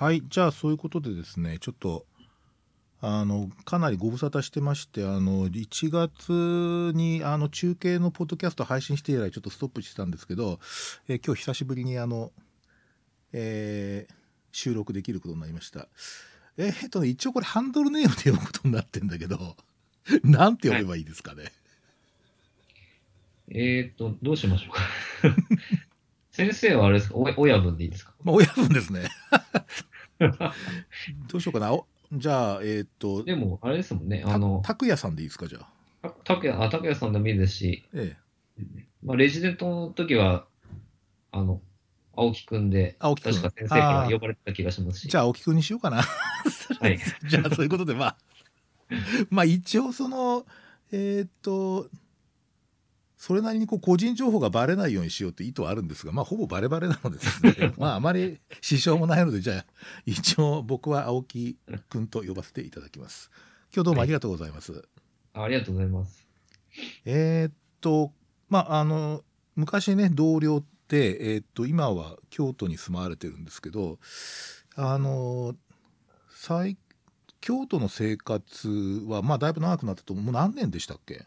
はい、じゃあそういうことでですね、ちょっと、あの、かなりご無沙汰してまして、あの、1月に、あの、中継のポッドキャスト配信して以来、ちょっとストップしてたんですけど、えー今日久しぶりに、あの、えー収録できることになりました。えーっとね、一応これハンドルネームで呼ぶことになってんだけど、なんて呼べばいいですかね？えーっと、どうしましょうか。先生はあれですか？お親分でいいですか？まあ、親分ですね。どうしようかな。おじゃあ、えーっと、でも、あれですもんね。あたの、拓也さんでいいですか、じゃあ？た拓也、あ、拓也さんでもいいですし、ええ。まあ、レジデントの時は、あの、青木くんで、青木くん確か先生から呼ばれてた気がしますし。じゃあ、青木くんにしようかな。はい。じゃあ、そういうことで、まあ、まあ、一応、その、えーっと、それなりにこう個人情報がバレないようにしようって意図はあるんですが、まあ、ほぼバレバレなのでですね、まあ、あまり支障もないので、じゃあ、一応、僕は青木くんと呼ばせていただきます。今日どうもありがとうございます。あありがとうございます。えーっと、まあ、あの、昔ね、同僚って、えーっと、今は京都に住まわれてるんですけど、あの、最京都の生活は、まあ、だいぶ長くなったと思う。もう何年でしたっけ？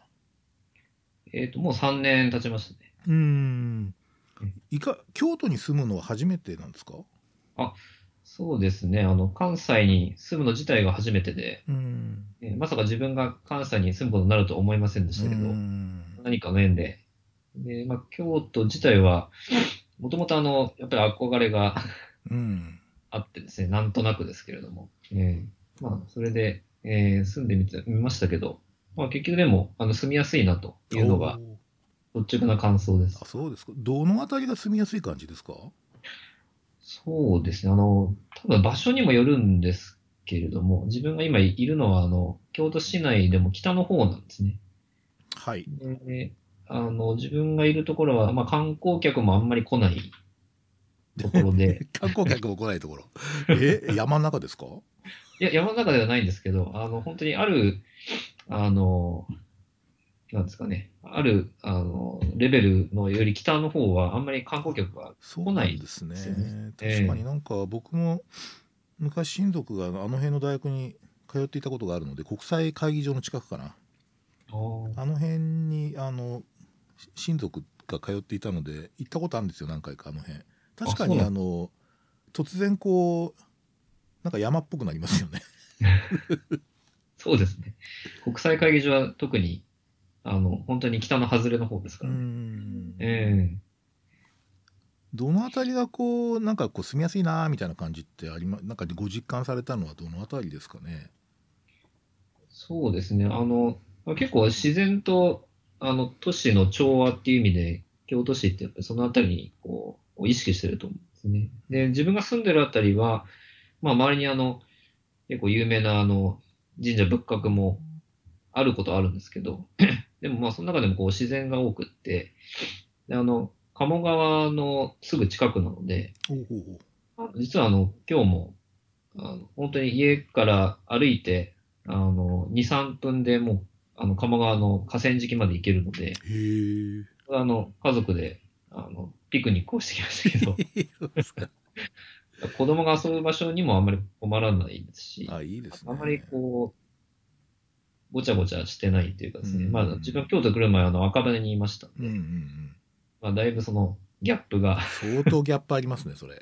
えーっと、もう3年経ちましたね。うーん。いか、京都に住むのは初めてなんですか？そうですね。あの、関西に住むの自体が初めてで、うーん。えーまさか自分が関西に住むことになるとは思いませんでしたけど、うーん何かの縁で。で、まあ、京都自体は、もともとあの、やっぱり憧れがうん。あってですね、なんとなくですけれども、えーまあ、それで、えー住んでみてみましたけど、まあ、結局でも、あの、住みやすいなというのが率直な感想ですあ、。そうですか。どのあたりが住みやすい感じですか？そうですね、あの、多分場所にもよるんですけれども、自分が今いるのは、あの、京都市内でも北の方なんですね。はい。で、あの、自分がいるところは、まあ、観光客もあんまり来ないところで、観光客も来ないところ。え、山の中ですか？いや、山の中ではないんですけど、あの、本当にある、あの、なんですかね、ある、あの、レベルのより北の方は、あんまり観光客が来ないね。ですよね。確かになんか僕も昔親族があの辺の大学に通っていたことがあるので国際会議場の近くかな。あの辺にあのし親族が通っていたので行ったことあるんですよ何回かあの辺。確かにあの突然こうなんか山っぽくなりますよね そうですね。国際会議場は特に、あの、本当に北の外れの方ですかうらね。んえどの辺りがこうなんかこう住みやすいなみたいな感じってありまなんかご実感されたのはどの辺りですかね？そうですね。あの、まあ結構自然と、あの、都市の調和っていう意味で、京都市ってやっぱりそのあたりに、こう、意識してると思うんですね。で、自分が住んでるあたりは、まあ、周りにあの、結構有名なあの、神社仏閣もあることはあるんですけど、でもまあ、その中でもこう、自然が多くって、で、あの、鴨川のすぐ近くなので、実はあの、今日も、あの、本当に家から歩いて、あの、2、3分でもう、あの、鴨川の河川敷まで行けるので、あの、家族で、あの、ピクニックをしてきましたけど、子供が遊ぶ場所にもあんまり困らないですし、あいいですね。あんまりこう、ごちゃごちゃしてないっていうかですね、うん。まあ、自分は京都来る前はあの、赤羽にいましたんで、うんうんうん。まあ、だいぶその、ギャップが、相当ギャップありますねそれ。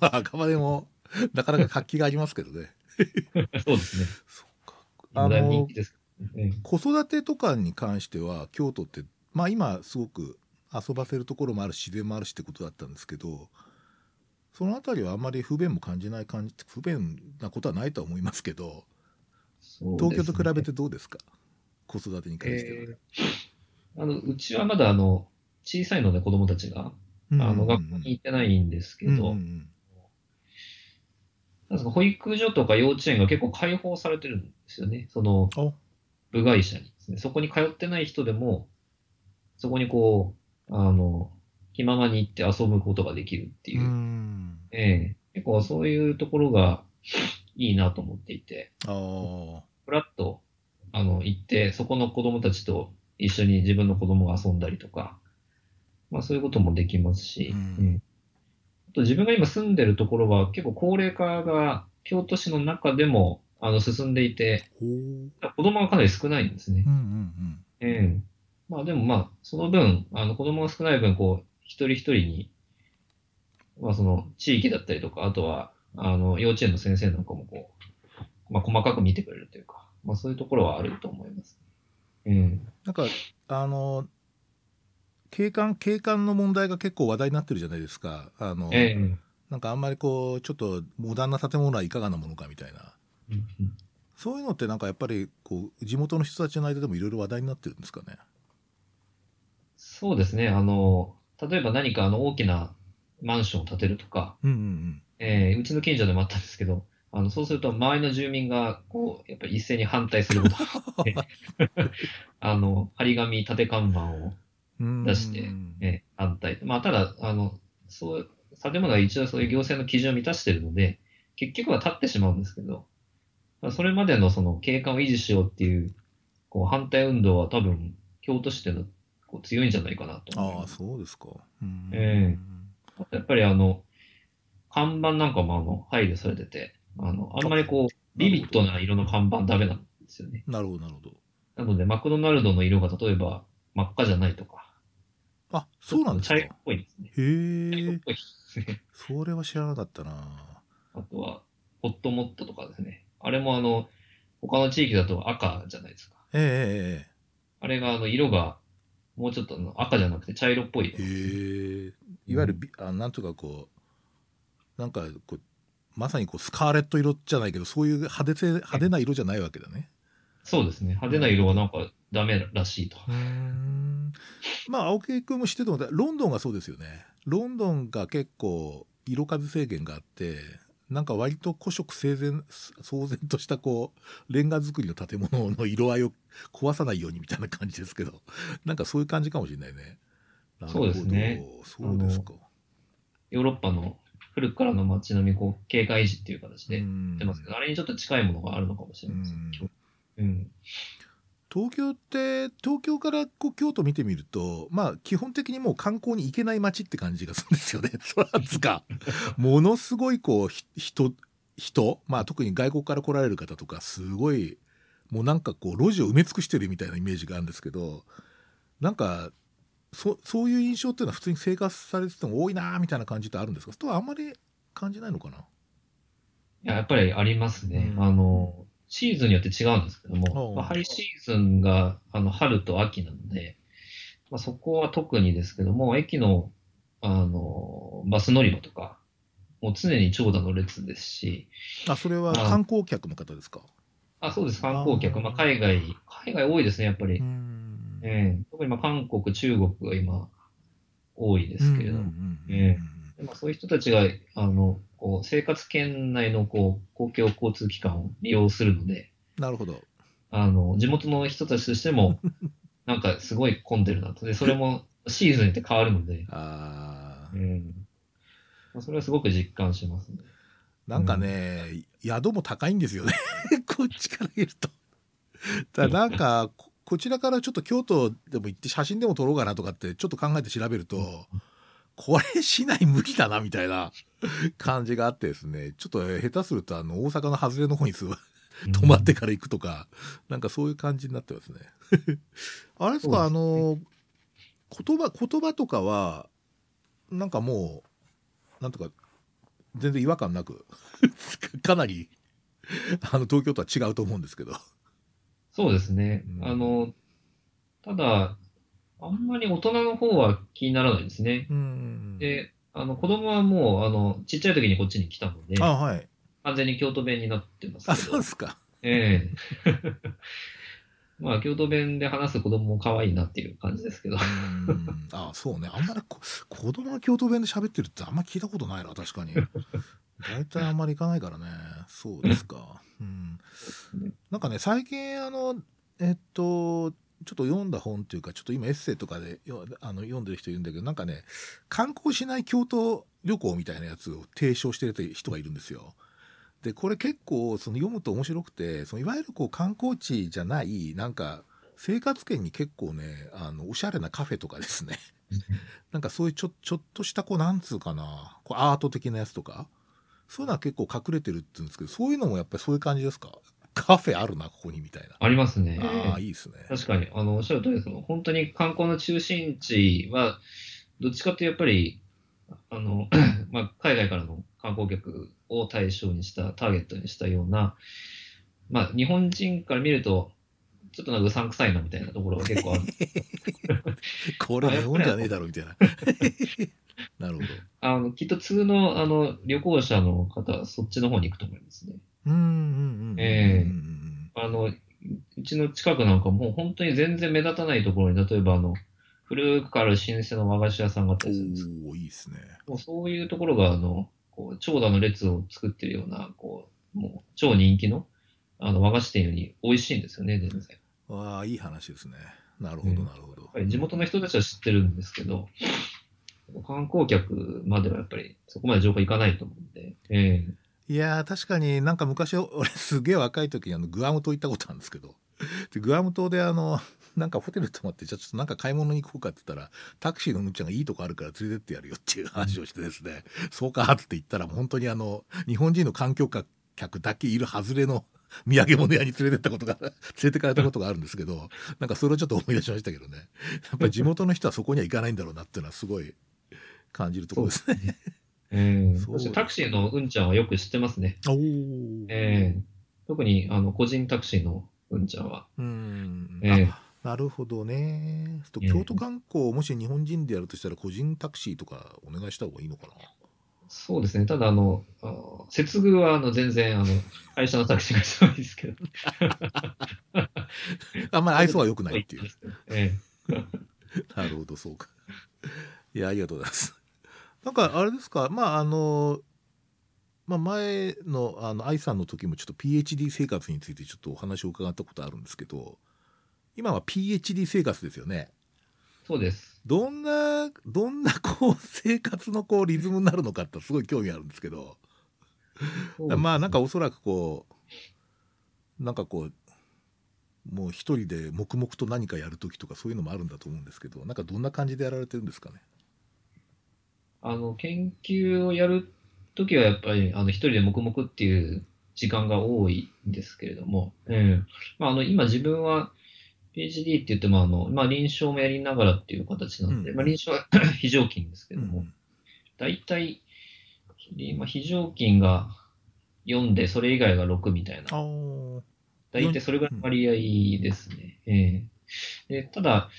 ま あ赤羽でもなかなか活気がありますけどね。そうですね。そうか。あのね。子育てとかに関しては京都ってまあ今すごく遊ばせるところもあるし自然もあるしってことだったんですけどそのあたりはあんまり不便も感じない感じ不便なことはないとは思いますけどね東京と比べてどうですか？子育てに関しては。えーあの、うちはまだあの、小さいので子供たちが、うんあの、学校に行ってないんですけうんど、うんうんなんですか保育所とか幼稚園が結構開放されてるんですよね。その、あ部外者にね。そこに通ってない人でも、そこにこう、あの、気ままに行って遊ぶことができるっていう。う。ん。ええ。結構そういうところがいいなと思っていて、ああふらっと、あの、行って、そこの子供たちと一緒に自分の子供が遊んだりとか、まあそういうこともできますし、うん。うん。あと自分が今住んでるところは結構高齢化が京都市の中でもあの進んでいて。子供がかなり少ないんですね。うん。うん。ええ。まあでもまあ、その分、あの子供が少ない分、こう、一人一人に、まあその地域だったりとか、あとは、あの、幼稚園の先生なんかもこう、まあ細かく見てくれるというか、まあそういうところはあると思います。ええなんか、あの、景観、景観の問題が結構話題になってるじゃないですか。あの、ええなんかあんまりこう、ちょっとモダンな建物はいかがなものかみたいな。うんうんそういうのってなんかやっぱりこう地元の人たちの間でもいろいろ話題になってるんですかね。そうですね。あの、例えば何かあの大きなマンションを建てるとか、うんうんえーうちの近所でもあったんですけど、あの、そうすると周りの住民が、こう、やっぱり一斉に反対することがあって、あの、張り紙、立て看板を、うん。出してうんえー反対。まあ、ただ、あの、そう、建物は一応そういう行政の基準を満たしているので、結局は立ってしまうんですけど、まあそれまでのその景観を維持しようっていう、こう、反対運動は多分、京都市っていうのはこう強いんじゃないかなと思いああ。そうですか。うんえあとやっぱりあの、看板なんかもあの、配慮されてて、あの、あんまりこう、ビビッドな色の看板ダメなんですよね。なるほど、なるほど。なので、マクドナルドの色が例えば真っ赤じゃないとか、あ、そうなんですか。へ茶色っぽいんですね。茶色っえ、ぽいですね。それは知らなかったな。あとは、ホットモットとかですね。あれもあの、他の地域だと赤じゃないですか。ええあれがあの、色が、もうちょっと赤じゃなくて茶色っぽい色ええへえ。いわゆるビ、あなんとかこう、なんかこう、まさにこうスカーレット色じゃないけど、そういう派手せ派手な色じゃないわけだね。そうですね。派手な色はなんかダメらしいと。うん。まあ、青木君も知ってても、ロンドンがそうですよね。ロンドンが結構色数制限があって、なんか割と古色整然、騒然としたこう、レンガ造りの建物の色合いを壊さないようにみたいな感じですけど、なんかそういう感じかもしれないね。なるほどそうですね。そうですか。ヨーロッパの古くからの街並み、こう、景観維持っていう形でてますけど、あれにちょっと近いものがあるのかもしれないですね。うん。東京って東京からこう京都見てみるとまあ基本的にもう観光に行けない街って感じがするんですよね。そらつかものすごいこうひ人人まあ特に外国から来られる方とかすごいもうなんかこう路地を埋め尽くしてるみたいなイメージがあるんですけどなんかそそういう印象っていうのは普通に生活されてても多いなみたいな感じってあるんですか？それとはあんまり感じないのかな？いや、やっぱりありますね。うんあの、シーズンによって違うんですけどおも、う。まあ、ハイシーズンがあの春と秋なので、まあ、そこは特にですけども、駅のあのバス乗り場とか、もう常に長蛇の列ですし、あそれは観光客の方ですか？あ、そうです、観光客、まあ、海外、海外多いですね、やっぱり。うん。ええ。特にまあ韓国、中国が今、多いですけれども、そういう人たちが、あの、こう生活圏内のこう公共交通機関を利用するので、なるほど。あの、地元の人たちとしても、なんかすごい混んでるなと。で、それもシーズンによって変わるので、あーうん。まあ、それはすごく実感しますね。なんかね、宿も高いんですよね。こっちから見ると。だからなんか、ここちらからちょっと京都でも行って写真でも撮ろうかなとかってちょっと考えて調べると、これ市内無理だなみたいな感じがあってですね、ちょっと下手するとあの大阪の外れの方にすごい泊まってから行くとか、なんかそういう感じになってますね。あれですか、あの、言葉、言葉とかは、なんかもう、なんとか、全然違和感なく、かなり、あの、東京とは違うと思うんですけど。そうですね。うんあの、ただ、あんまり大人の方は気にならないですね。うん。で、あの、子供はもう、あの、ちっちゃい時にこっちに来たので、あ、はい。完全に京都弁になってますあ、けどそうで、すか。ええ まあ、京都弁で話す子供も可愛いなっていう感じですけど。うん。あ、そうね。あんまりこ子供が京都弁で喋ってるってあんま聞いたことないな、確かに。大体あんまり行かないからね。そうですか。うん。なんかね、最近、あの、えっと、ちょっと読んだ本っていうか、ちょっと今エッセイとかでよあの読んでる人いるんだけど、なんかね、観光しない京都旅行みたいなやつを提唱してる人がいるんですよ。で、これ結構その読むと面白くて、そのいわゆるこう観光地じゃない、なんか生活圏に結構ね、あの、おしゃれなカフェとかですね、なんかそういうちょちょっとしたこうなんつうかなこうアート的なやつとかそういうのは結構隠れてるって言うんですけどそういうのもやっぱりそういう感じですか？カフェあるなここにみたいなありますね。ああいいですね確かに、あの、おっしゃる通り、その、本当に観光の中心地は、どっちかというとやっぱり、あの、まあ、海外からの観光客を対象にした、ターゲットにしたような、まあ、日本人から見ると、ちょっとなんかうさんくさいなみたいなところが結構ある。これ日本じゃねえだろみたいな なるほどあの、きっと通の、あの、旅行者の方はそっちの方に行くと思いますね。うんうんうんええあの、うちの近くなんかもう本当に全然目立たないところに、例えばあの、古くから老舗の和菓子屋さんがあったりするんですけどおいいですねもうそういうところが、あの、こう長蛇の列を作ってるような、こう、もう超人気の、あの、和菓子店より美味しいんですよね、全然。やっわあいい話ですねなるほどなるほど、ぱり地元の人たちは知ってるんですけど、観光客まではやっぱりそこまで情報いかないと思うんで、えいや確かになんか昔俺すげえ若い時にあのグアム島行ったことあるんですけど。でグアム島であのなんかホテル泊まってじゃあちょっとなんか買い物に行こうかって言ったらタクシーのうんちゃんがいいとこあるから連れてってやるよっていう話をしてですね、そうかって言ったら本当にあの日本人の観光客だけいる外れの土産物屋に連れてったことが連れてかれたことがあるんですけどなんかそれをちょっと思い出しましたけどね。やっぱり地元の人はそこには行かないんだろうなっていうのはすごい感じるところですね。えええそしてタクシーのうんちゃんはよく知ってますね。おーええ特にあの個人タクシーのうんちゃんは。うん、ええあなるほどね。とええ京都観光、もし日本人でやるとしたら、個人タクシーとかお願いした方がいいのかな。そうですね。ただ、あの、あの接遇はあの全然、あの、会社のタクシーがすごいですけど。あんまり愛想は良くないっていう。えなるほど、そうか。いや、ありがとうございます。なんか、あれですか、まあ、あの、まあ、前の、あの、愛さんの時もちょっと PhD 生活についてちょっとお話を伺ったことあるんですけど、今は PhD 生活ですよね。えそうです。どんな、どんな、こう、生活のこう、リズムになるのかってすごい興味あるんですけど、まあなんかおそらくこうなんかこうもう一人で黙々と何かやる時とかそういうのもあるんだと思うんですけどなんかどんな感じでやられてるんですかね？あの、研究をやるときはやっぱり、あの、一人で黙々っていう時間が多いんですけれども、ええまあ、あの、今自分は PhD って言っても、あの、まあ、臨床もやりながらっていう形なんで、うん。まあ、臨床は 非常勤ですけうども、ん。大体、今、非常勤が4で、それ以外が6みたいな。大体それぐらいの割合ですね。ええ。でただ、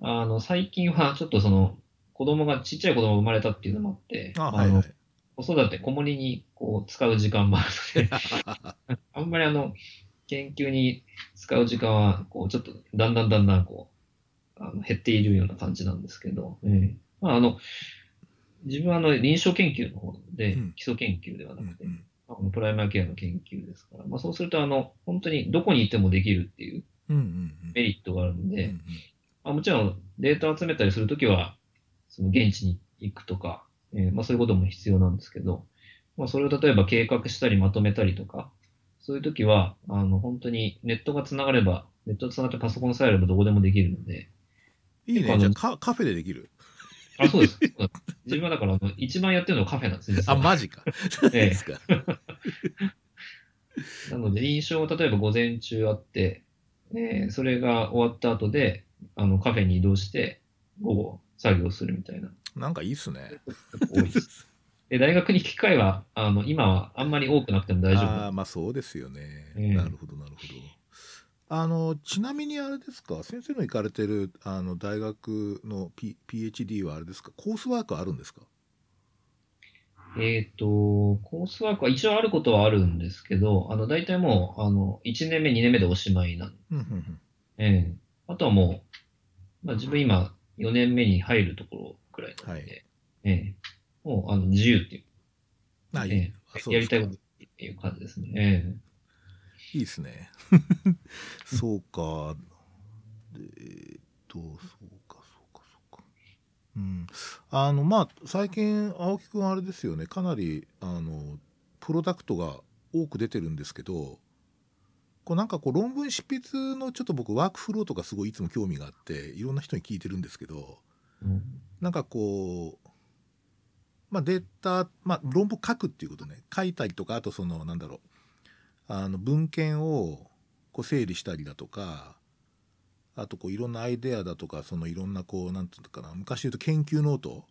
あの、最近はちょっとその、子供が、ちっちゃい子供が生まれたっていうのもあって、あはいはい。の子育て、子守にこう使う時間もあるので、あんまりあの、研究に使う時間は、こう、ちょっと、だんだんだんだん、こう、あの減っているような感じなんですけど、ええ。まあ、あの、自分はあの、臨床研究の方で、うん。基礎研究ではうなんくて、うんあのプライマーケアの研究ですから、まあ、そうすると、あの、本当にどこにいてもできるっていううんうんうん。メリットがあるので、うんまあ、もちろんデータを集めたりするときは、その現地に行くとか、えーまあ、そういうことも必要なんですけど、まあ、それを例えば計画したりまとめたりとか、そういうときは、あの、本当にネットがつながれば、ネットがつながってパソコンさえあればどこでもできるので、いいね。じゃあカカフェでできる？あ、そうです。自分はだから、あの一番やってるのはカフェなんですね。あマジか。そうええ。ですか。なので、臨床が例えば午前中あって、えーそれが終わった後で、あの、カフェに移動して、午後作業するみたいな。なんかいいっすね。多いです。で、大学に行く機会は、あの、今はあんまり多くなくても大丈夫？ああまあそうですよね、ええ。なるほどなるほど。あのちなみにあれですか？先生の行かれてるあの大学の、P、PhD はあれですか？コースワークあるんですか？えっ、と、コースワークは一応あることはあるんですけど、あの、大体もう、あの、1年目、2年目でおしまいなんうんうんうん。ええ。あとはもう、まあ自分今、4年目に入るところくらいなので、はいええもう、あの、自由っていう、あいい、ええあそうやりたいことっていう感じですね。えいいですね。そうか。でえーっと、そうか、そうか、そうか。うん。あの、まあ、最近、青木くんあれですよね、かなり、あの、プロダクトが多く出てるんですけど、こうなんかこう論文執筆のちょっと僕ワークフローとかすごいいつも興味があっていろんな人に聞いてるんですけどうん。なんかこう、まあ、データ、まあ、論文書くっていうことね。書いたりとかあとそのなんだろう。あの文献をこう整理したりだとかあとこういろんなアイデアだとかそのいろんなこうなんていうのかな。昔言うと研究ノート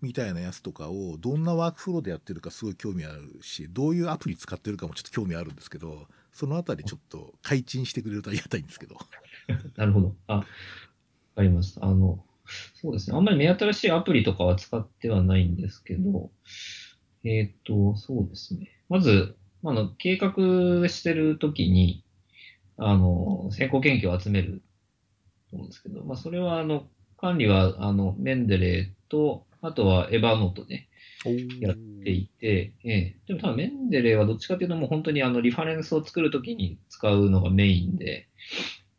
みたいなやつとかをどんなワークフローでやってるかすごい興味あるしどういうアプリ使ってるかもちょっと興味あるんですけどそのあたりちょっと開陳してくれるとありがたいんですけど。なるほど。あ、わかりました。あの、そうですね。あんまり目新しいアプリとかは使ってはないんですけど、えっ、と、そうですね。まず、あの、計画してるときに、あの、先行研究を集めると思うんですけど、まあ、それは、あの、管理は、あの、メンデレーと、あとはエヴァノートね、やっていて、ええ、でも多分メンデレーはどっちかっていうともう本当にあのリファレンスを作るときに使うのがメインで、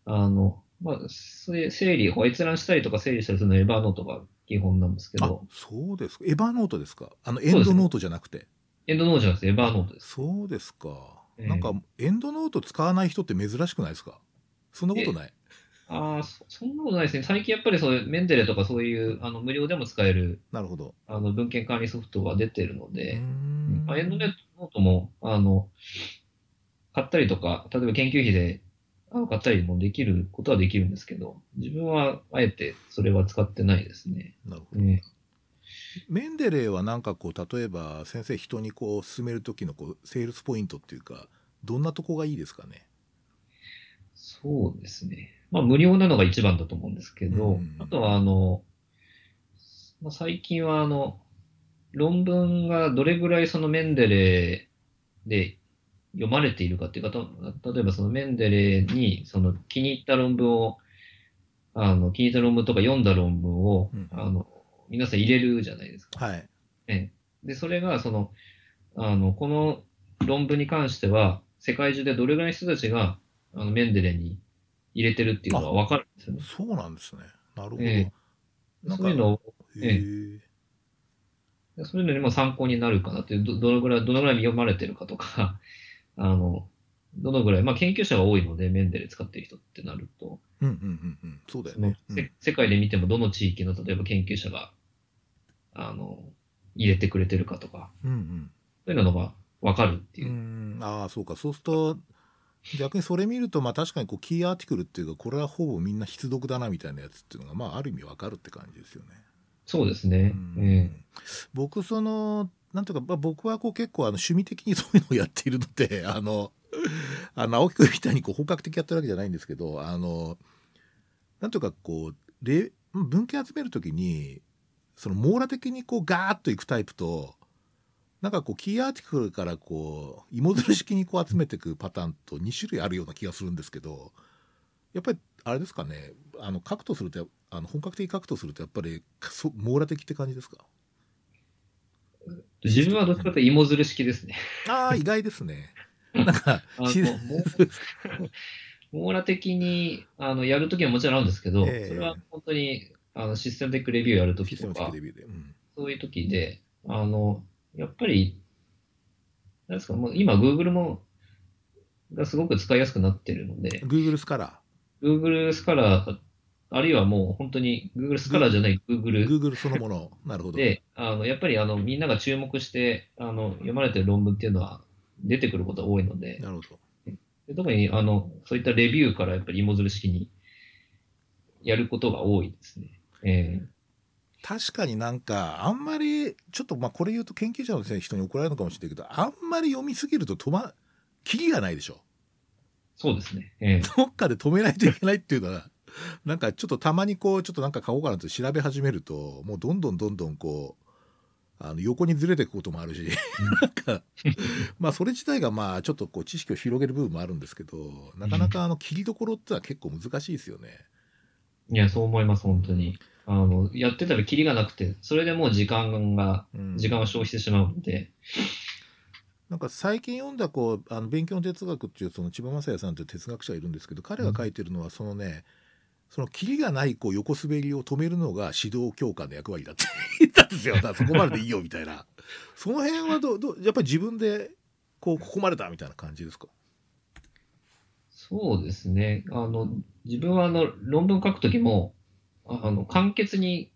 あの、まあ、整理、閲覧したりとか整理したりするのはエヴァノートが基本なんですけあど、そうですか。エヴァノートですか？あのエンドノートじゃなくて？エンドノートじゃなくてエヴァノートです。そうですか、ええ。なんかエンドノート使わない人って珍しくないですか？そんなことない？ああ、そそんなことないですね。最近やっぱりそういうメンデレーとかそういうあの無料でも使えるなるほどあの文献管理ソフトが出てるので、んまあ、エンドノートも、あの、買ったりとか、例えば研究費であの買ったりもできることはできるんですけど、自分はあえてそれは使ってないですね。なるほど、ねメンデレーはなんかこう例えば先生人にこう進める時のこうセールスポイントっていうかどんなとこがいいですかね？そうですね。まあ、無料なのが一番だと思うんですけど、うん。あとは、あの、まあ、最近は、あの、論文がどれぐらいそのメンデレーで読まれているかっていうか、た例えばそのメンデレーにその気に入った論文を、あの、気に入った論文とか読んだ論文を、うんあの、皆さん入れるじゃないですか。はい。ええ。で、それが、その、あの、この論文に関しては、世界中でどれぐらいの人たちが、あの、メンデレーに入れてるっていうのがわかるんですよね。そうなんですね。なるほど、えなんかそういうのを、へえ。そういうのにも参考になるかなっていう、どどのぐらい、どのぐらい読まれてるかとか、あの、どのぐらい、まあ研究者が多いので、メンデレー使ってる人ってなると、うんうんうんうん。そうだよね、うん。せ世界で見てもどの地域の、例えば研究者が、あの、入れてくれてるかとか、うんうん。そういうのがわかるっていう。う。ん。ああそうか。そうすると逆にそれ見るとまあ確かにこうキーアーティクルっていうかこれはほぼみんな必読だなみたいなやつっていうのがまあある意味わかるって感じですよね。そうですね。うんえ僕そのなんていうか、まあ、僕はこう結構あの趣味的にそういうのをやっているので あのあの青木君みたいにこう本格的やってるわけじゃないんですけどあのなんていうかこうれ文献集めるときにその網羅的にこうガーッといくタイプとなんかこうキーアーティクルからこう芋づる式にこう集めていくパターンと2種類あるような気がするんですけどやっぱりあれですかねあの書くとするとあの本格的に書くとするとやっぱりそ網羅的って感じですか？え自分はどっちかというと芋づる式ですね。ああ、意外ですね。なんか、網羅的にあのやるときはもちろんあるんですけど、ええそれは本当にあのシステムテックレビューやるときとか、そういうときで、あの、やっぱり、なんですか、もう今 Google も、がすごく使いやすくなってるので、Google スカラ Google スカラー、あるいはもう本当に Google スカラーじゃないー、Google Google そのもの。なるほど。で、あの、やっぱりあの、みんなが注目して、あの、読まれてる論文っていうのは出てくることが多いので、なるほど。で特にあの、そういったレビューからやっぱり芋づる式にやることが多いですね。え確かになんか、あんまり、ちょっとまあこれ言うと研究者の人に怒られるのかもしれないけど、あんまり読みすぎると止ま、キリがないでしょ。そうですね。えどっかで止めないといけないっていうのは、なんかちょっとたまにこう、ちょっとなんか買おうかなって調べ始めると、もうどんどんどんどんこう、あの横にずれていくこともあるし、なんか、まあそれ自体がまあちょっとこう知識を広げる部分もあるんですけど、なかなかあの切りどころってのは結構難しいですよね。いや、そう思います、本当に。あの、やってたらキリがなくて、それでもう時間が、うん。時間を消費してしまうので、なんか最近読んだこうあの勉強の哲学っていうその千葉雅也さんという哲学者がいるんですけど彼が書いてるのはそのね、そのキリがないこう横滑りを止めるのが指導教官の役割だって 言ったんですよ。だからそこまででいいよみたいな。その辺はどうどうやっぱり自分でこうここまでだみたいな感じですか？そうですね。あの、自分はあの、論文書くときも、あの、簡潔に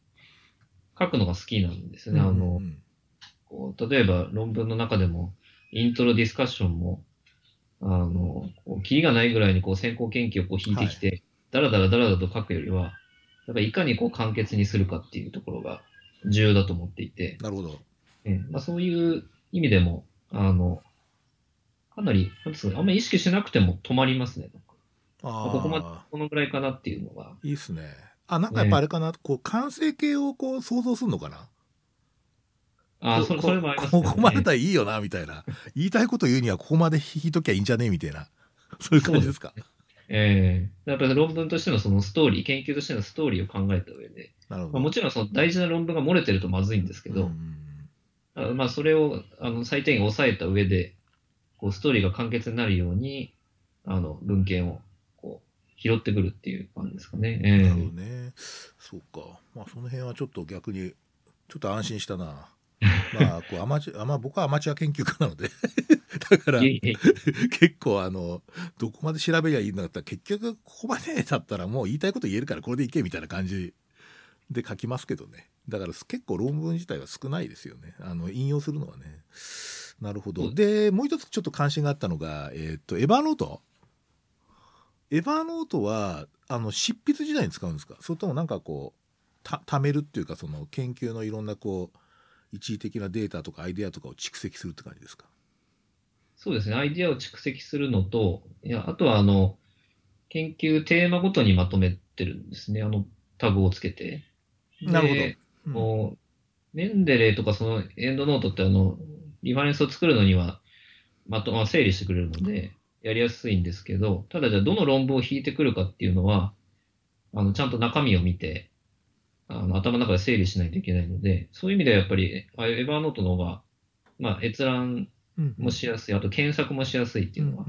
書くのが好きなんですね。あの、うんこう例えば論文の中でも、イントロディスカッションも、あの、こうキリがないぐらいにこう先行研究をこう引いてきて、だらだらだらだらと書くよりは、やっぱりいかにこう簡潔にするかっていうところが重要だと思っていて、なるほど。ええまあ、そういう意味でも、あの、かなり、なんですかね、あんまり意識しなくても止まりますね。あここまであ、このぐらいかなっていうのが。いいっすね。あ、なんかやっぱあれかな、こう、完成形をこう想像するのかな？あそれ、それもありますね。ここまでだったらいいよな、みたいな。言いたいこと言うにはここまで引いときゃいいんじゃねみたいな。そういう感じですか？ええやっぱり論文としてのそのストーリー、研究としてのストーリーを考えた上で、まあ、なるほど。もちろんその大事な論文が漏れてるとまずいんですけど、うんあまあそれをあの最低限抑えた上で、こうストーリーが簡潔になるように、あの文献を拾ってくるっていう感じですかね。ええなるほどね。そうか。まあ、その辺はちょっと逆に、ちょっと安心したな。まあ、こうアマチュア、まあ、僕はアマチュア研究家なので、だから結構あの、どこまで調べりゃいいんだったら、結局ここまでだったらもう言いたいこと言えるからこれでいけみたいな感じで書きますけどね。だから結構論文自体は少ないですよね。あの、引用するのはね。なるほど。で、もう一つちょっと関心があったのが、えっ、と、エヴァーノートエヴァーノートは、あの、執筆時代に使うんですか？それともなんかこう、た、貯めるっていうか、その研究のいろんなこう、一時的なデータとかアイデアとかを蓄積するって感じですか？そうですね。アイディアを蓄積するのと、いや、あとはあの、研究テーマごとにまとめてるんですね。あの、タグをつけて。なるほどでうんもうメンデレーとかそのエンドノートってあの、リファレンスを作るのには、まと、まあ、整理してくれるので、やりやすいんですけど、ただじゃあどの論文を引いてくるかっていうのは、あの、ちゃんと中身を見て、あの、頭の中で整理しないといけないので、そういう意味ではやっぱり、エヴァーノートの方が、まあ、閲覧うんもしやすい、あと検索もしやすいっていうのは、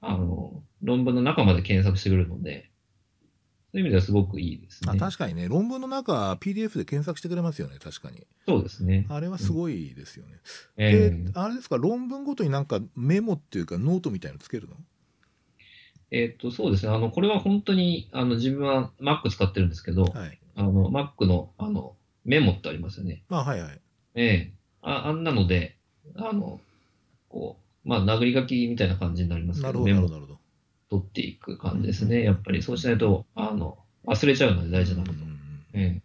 あの、論文の中まで検索してくれるので、そういう意味ではすごくいいですあね。確かにね。論文の中 PDF で検索してくれますよね。確かに。そうですね。あれはすごいですよね、えであれですか？論文ごとになんかメモっていうかノートみたいのつけるの？えーっと、そうですね。あの、これは本当に、あの、自分は Mac 使ってるんですけど、はい。あの、Mac の、あの、メモってありますよね。まあはいはい。ええ。あ、あんなので、あの、こう、まあ、殴り書きみたいな感じになりますけど、なるほどなるほど取っていく感じですね。やっぱり、そうしないと、あの、忘れちゃうので大事なこと。ええ。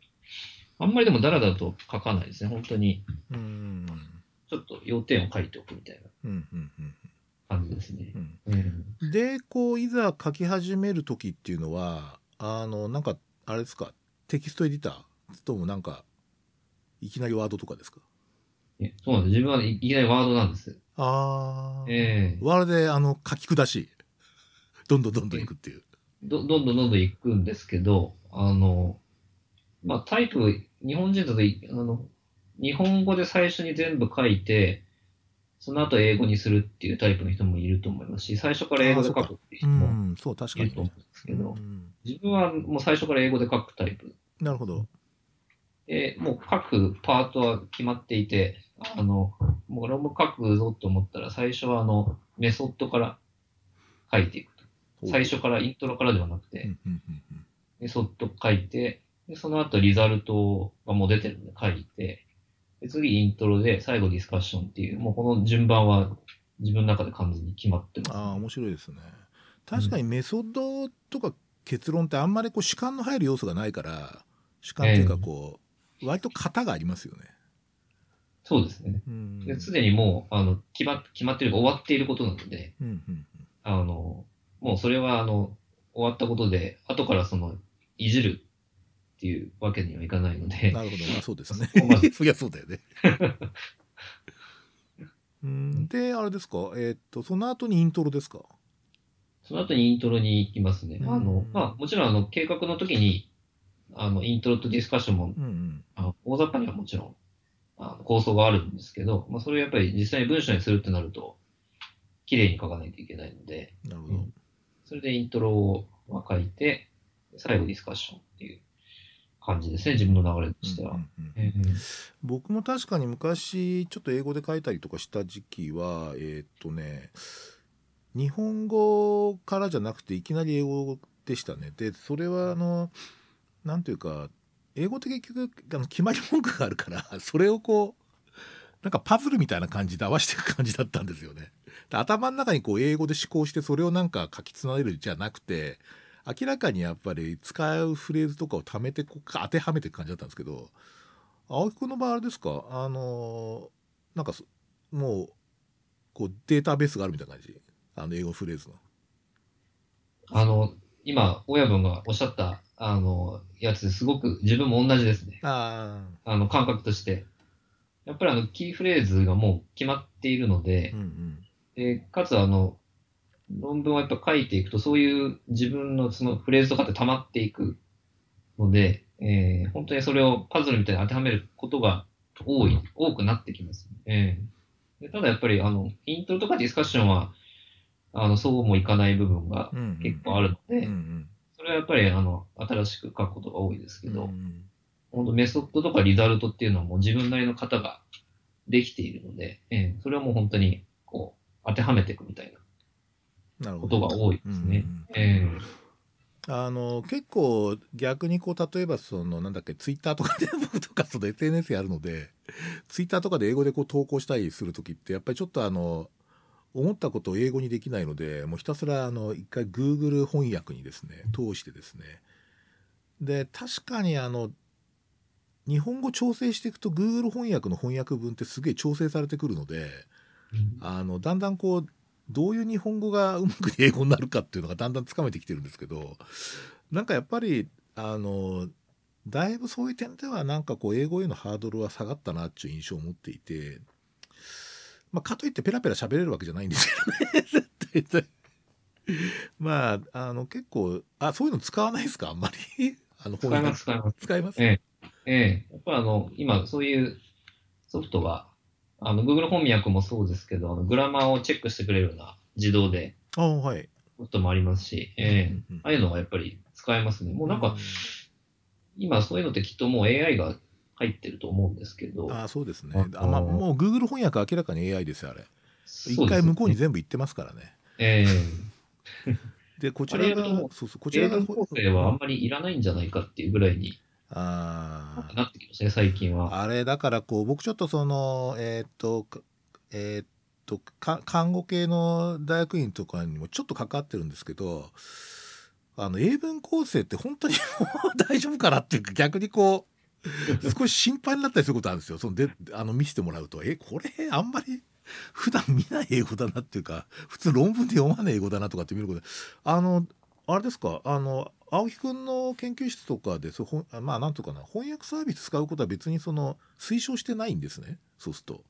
あんまりでもダラダラと書かないですね。本当に、ちょっと要点を書いておくみたいな。感じですね。でこういざ書き始める時っていうのはあのなんかあれですか？テキストエディターともなんかいきなりワードとかですか？ええそうなんです。自分はいいきなりワードなんです。ああ、ええ。ワードであの書き下しどんどんどんどんいくっていう。どどんどんどんどん行くんですけど、あの、まあ、タイプ、日本人だとい、あの、日本語で最初に全部書いて、その後英語にするっていうタイプの人もいると思いますし、最初から英語で書くっていう人うもんそう確かに。いると思うんですけど、うん。自分はもう最初から英語で書くタイプ。なるほど。で、もう書くパートは決まっていて、あの、もう論文書くぞと思ったら、最初はあの、メソッドから書いていく。と。最初から、イントロからではなくて、うんうんうんうん。メソッド書いて、でその後リザルトがもう出てるんで書いて、で次イントロで最後ディスカッションっていう、もうこの順番は自分の中で完全に決まってます、ああ面白いですね。確かにメソッドとか結論ってあんまりこう主観の入る要素がないから主観っていうかこう、割と型がありますよね。そうですね。すでにもう、あの、決ま、決まってるか終わっていることなので、うんうん。あの、もうそれはあの、終わったことで、後からその、いじるっていうわけにはいかないのうんで、なるほど。まあそうですね。までそりゃそうだよね。うん。であれですか？えーっとその後にイントロですか？その後にイントロに行きますね。あうん。の、まあ、もちろんあの、計画の時に、あの、イントロとディスカッションもうんうん。あの大雑把にはもちろん、あの構想があるんですけど、まあ、それをやっぱり実際に文章にするってなると、綺麗に書かないといけないので、なるほど、うんそれでイントロをまあ書いて、最後ディスカッションっていう感じですね、自分の流れとしては。僕も確かに昔ちょっと英語で書いたりとかした時期はえーっとね日本語からじゃなくていきなり英語でしたね。でそれはあのなんていうか英語って結局あの決まり文句があるからそれをこうなんかパズルみたいな感じで合わせていく感じだったんですよね。頭の中にこう英語で思考してそれをなんか書きつなげるじゃなくて明らかにやっぱり使うフレーズとかを貯めてこう当てはめていく感じだったんですけど青木君の場合あれですか？あのなんかもうこうデータベースがあるみたいな感じ？あの英語フレーズの。あの、今、親分がおっしゃった、あの、やつですごく自分も同じですね。ああの、感覚として。やっぱりあの、キーフレーズがもう決まっているのであ、うんうん。でかつあの、論文をやっぱ書いていくと、そういう自分のそのフレーズとかって溜まっていくので、えー本当にそれをパズルみたいに当てはめることが多い、多くなってきます、えー。でただやっぱりあの、イントロとかディスカッションは、あの、そうもいかない部分がうんうん。結構あるので、うんうん。それはやっぱりあの、新しく書くことが多いですけど、うん本当メソッドとかリザルトっていうのはもう自分なりの型ができているので、えーそれはもう本当にこう、当てはめていくみたいなことが多いですね。あの結構逆にこう例えばそのなんだっけツイッターとかで 僕とかその SNS やるのでツイッターとかで英語でこう投稿したりする時ってやっぱりちょっとあの思ったことを英語にできないのでもうひたすらあの一回 Google 翻訳にですね通してですね。で確かにあの日本語調整していくと Google 翻訳の翻訳文ってすげえ調整されてくるのであのだんだんこうどういう日本語がうまく英語になるかっていうのがだんだんつかめてきてるんですけどなんかやっぱりあのだいぶそういう点ではなんかこう英語へのハードルは下がったなっていう印象を持っていて、まあ、かといってペラペラ喋れるわけじゃないんですよね。絶 対まああの結構あそういうの使わないですか？あんまり？あの使います、使います。使います、えええやっぱりあの、今そういうソフトが、あの、Google 翻訳もそうですけど、あの、グラマーをチェックしてくれるような自動であはい。ソフトもありますし、ええ。うんうんああいうのがやっぱり使えますね。もうなんか、今そういうのってきっともう AI が入ってると思うんですけど、ああそうですね。あまあ、もう Google 翻訳明らかに AI ですよあれ。そうですね。一回向こうに全部言ってますからね。ええ。でこちらがそうそうこちらが構成はあんまりいらないんじゃないかっていうぐらいにあー。なってきましたね、最近は。あれだからこう僕ちょっとそのえーっとかえーっとか看護系の大学院とかにもちょっと関わってるんですけどあの英文構成って本当にもう大丈夫かなっていうか逆にこう 少し心配になったりすることあるんですよ。そのであの見せてもらうと。えこれあんまり普段見ない英語だなっていうか普通論文で読まない英語だなとかって見ること。あのあれですか？あの青木くんの研究室とかでそまあなんとかな翻訳サービス使うことは別にその推奨してないんですね？そうすると。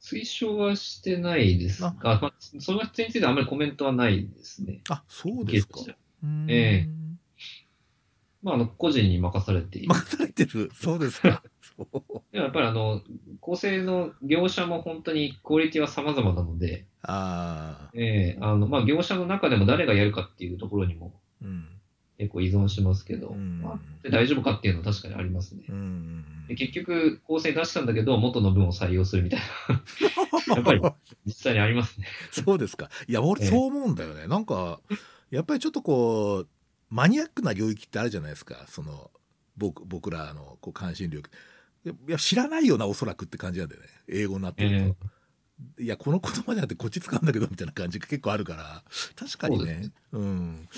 推奨はしてないですが、あまあ、その点についてはあんまりコメントはないですね。あそうですかケースとしては。うーんえまあ、あの、個人に任されている。任されてるそうですか。そうでもやっぱりあの、構成の業者も本当にクオリティは様々なので、ああええあの、まあ、業者の中でも誰がやるかっていうところにもうん結構依存しますけど、うんまあ、で大丈夫かっていうのは確かにありますねう。んで結局、構成出したんだけど、元の文を採用するみたいな、やっぱり実際にありますね。そうですか。いや、俺ええそう思うんだよね。なんか、やっぱりちょっとこう、マニアックな領域ってあるじゃないですか。その、僕僕らのこう関心領域。いや知らないよな、おそらくって感じなんだよね。英語になってると。いや、この言葉じゃなくてこっち使うんだけど、みたいな感じが結構あるから。確かにそうでね。うん。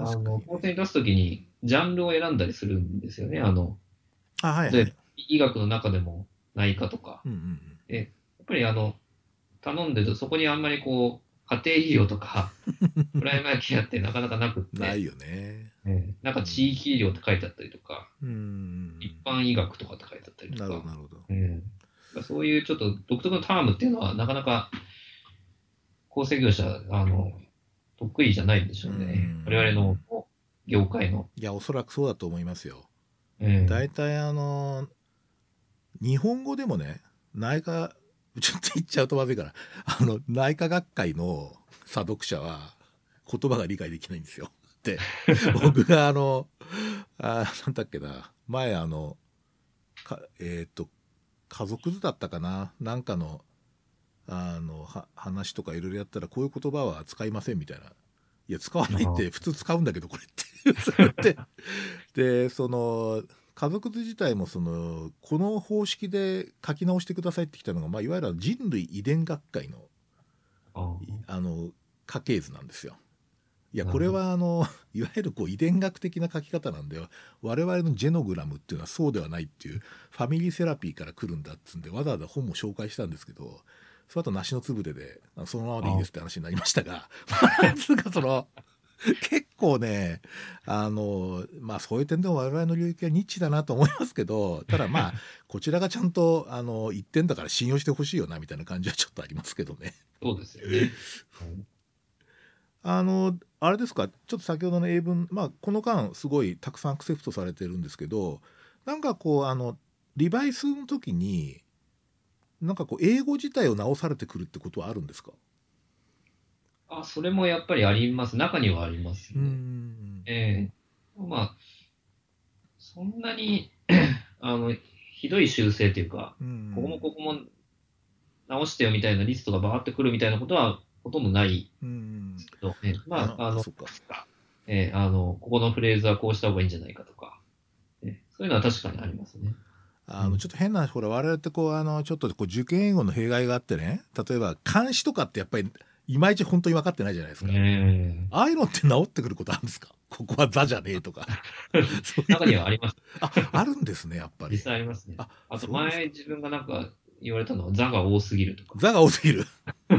あの、構成に出すときに、ジャンルを選んだりするんですよね。あの、あ、はい、はい。で医学の中でも内科とか。うんうんやっぱりあの、頼んでるとそこにあんまりこう、家庭医療とか、プライマーケアってなかなかなくって、ないよね。ええなんか地域医療って書いてあったりとか、うん。一般医学とかって書いてあったりとなるほど、か、なるほど。ええそういうちょっと独特のタームっていうのはなかなか構成業者、あの、得意じゃないんでしょうねうん。我々の業界の。いや、おそらくそうだと思いますよ。ええ大体あの日本語でもね内科ちょっと言っちゃうとまずいからあの内科学会の査読者は言葉が理解できないんですよ。で僕があのあなんだっけな前あのかえっ、と家族図だったかななんかのあのは話とかいろいろやったらこういう言葉は使いませんみたいな。いや使わないって普通使うんだけどこれって でその家族図自体もそのこの方式で書き直してくださいってきたのが、まあ、いわゆる人類遺伝学会のああの家系図なんですよ。いやこれはあの いわゆるこう遺伝学的な書き方なんだよ我々のジェノグラムっていうのはそうではないっていうファミリーセラピーから来るんだっつんでわざわざ本も紹介したんですけどその後梨のつぶてであのそのままでいいですって話になりましたが つうかその結構ねあのまあそういう点でも我々の領域はニッチだなと思いますけどただまあこちらがちゃんとあの言ってんだから信用してほしいよなみたいな感じはちょっとありますけどね。そうですよね。あのあれですかちょっと先ほどの英文まあこの間すごいたくさんアクセプトされてるんですけどなんかこうあのリバイスの時になんかこう英語自体を直されてくるってことはあるんですか？あ、それもやっぱりあります。中にはあります、ね。ん。ええ。まあ、そんなに、あの、ひどい修正というか、うん。ここもここも直してよみたいなリストがバーってくるみたいなことはほとんどないうんですけど、ね、まあ、あのええあの、ここのフレーズはこうした方がいいんじゃないかとか、ね。そういうのは確かにありますね。あのちょっと変なほら我々ってこうあのちょっとこう受験英語の弊害があってね例えば漢詩とかってやっぱりいまいち本当に分かってないじゃないですか、えああいうのって直ってくることあるんですか？ここは「ザ」じゃねえとか 中にはあります。ああるんですねやっぱり実際ありますね。ああと前自分がなんか言われたのは、ザが多すぎるとか。ザが多すぎる。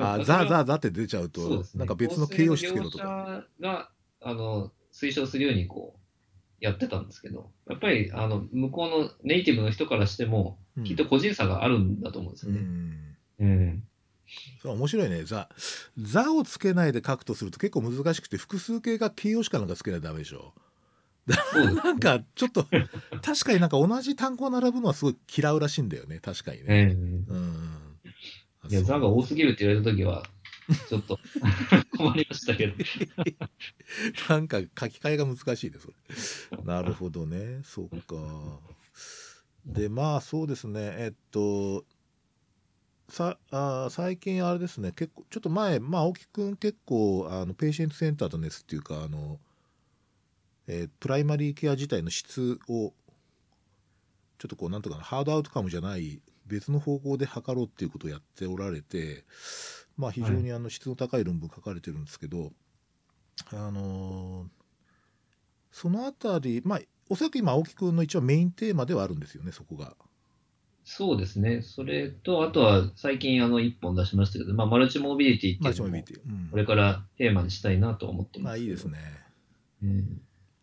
あ、ザ、それはザ、ザって出ちゃうと、そうね。なんか別の形容詞つけろとか。が、あの、推奨するようにこう、やってたんですけど、やっぱり、あの、向こうのネイティブの人からしても、うんきっと個人差があるんだと思うんですうよね。ん。うん。そう面白いね。ザ。ザをつけないで書くとすると結構難しくて、複数形が形容詞かなんかつけないとダメでしょ。なんか、ちょっと、確かになんか同じ単語が並ぶのはすごい嫌うらしいんだよね。確かにね。ええうん。いや、ザが多すぎるって言われたときは、ちょっと 困りましたけど。なんか書き換えが難しいです、なるほどね。そっか。で、まあそうですね。えっと、さあ最近あれですね、結構、ちょっと前、まあ青木くん結構、あのペーシェントセンタードネスっていうか、あの、えープライマリーケア自体の質を、ちょっとこう、なんとかな、ハードアウトカムじゃない、別の方向で測ろうっていうことをやっておられて、まあ非常にあの質の高い論文書かれてるんですけど、あのーそのあたり、まあ、おそらく今、青木くんの一応メインテーマではあるんですよね、そこが。そうですね。それと、あとは最近あの一本出しましたけど、まあ、マルチモビリティってマいうのもこれからテーマにしたいなと思ってます。まあいいです。ね。うん、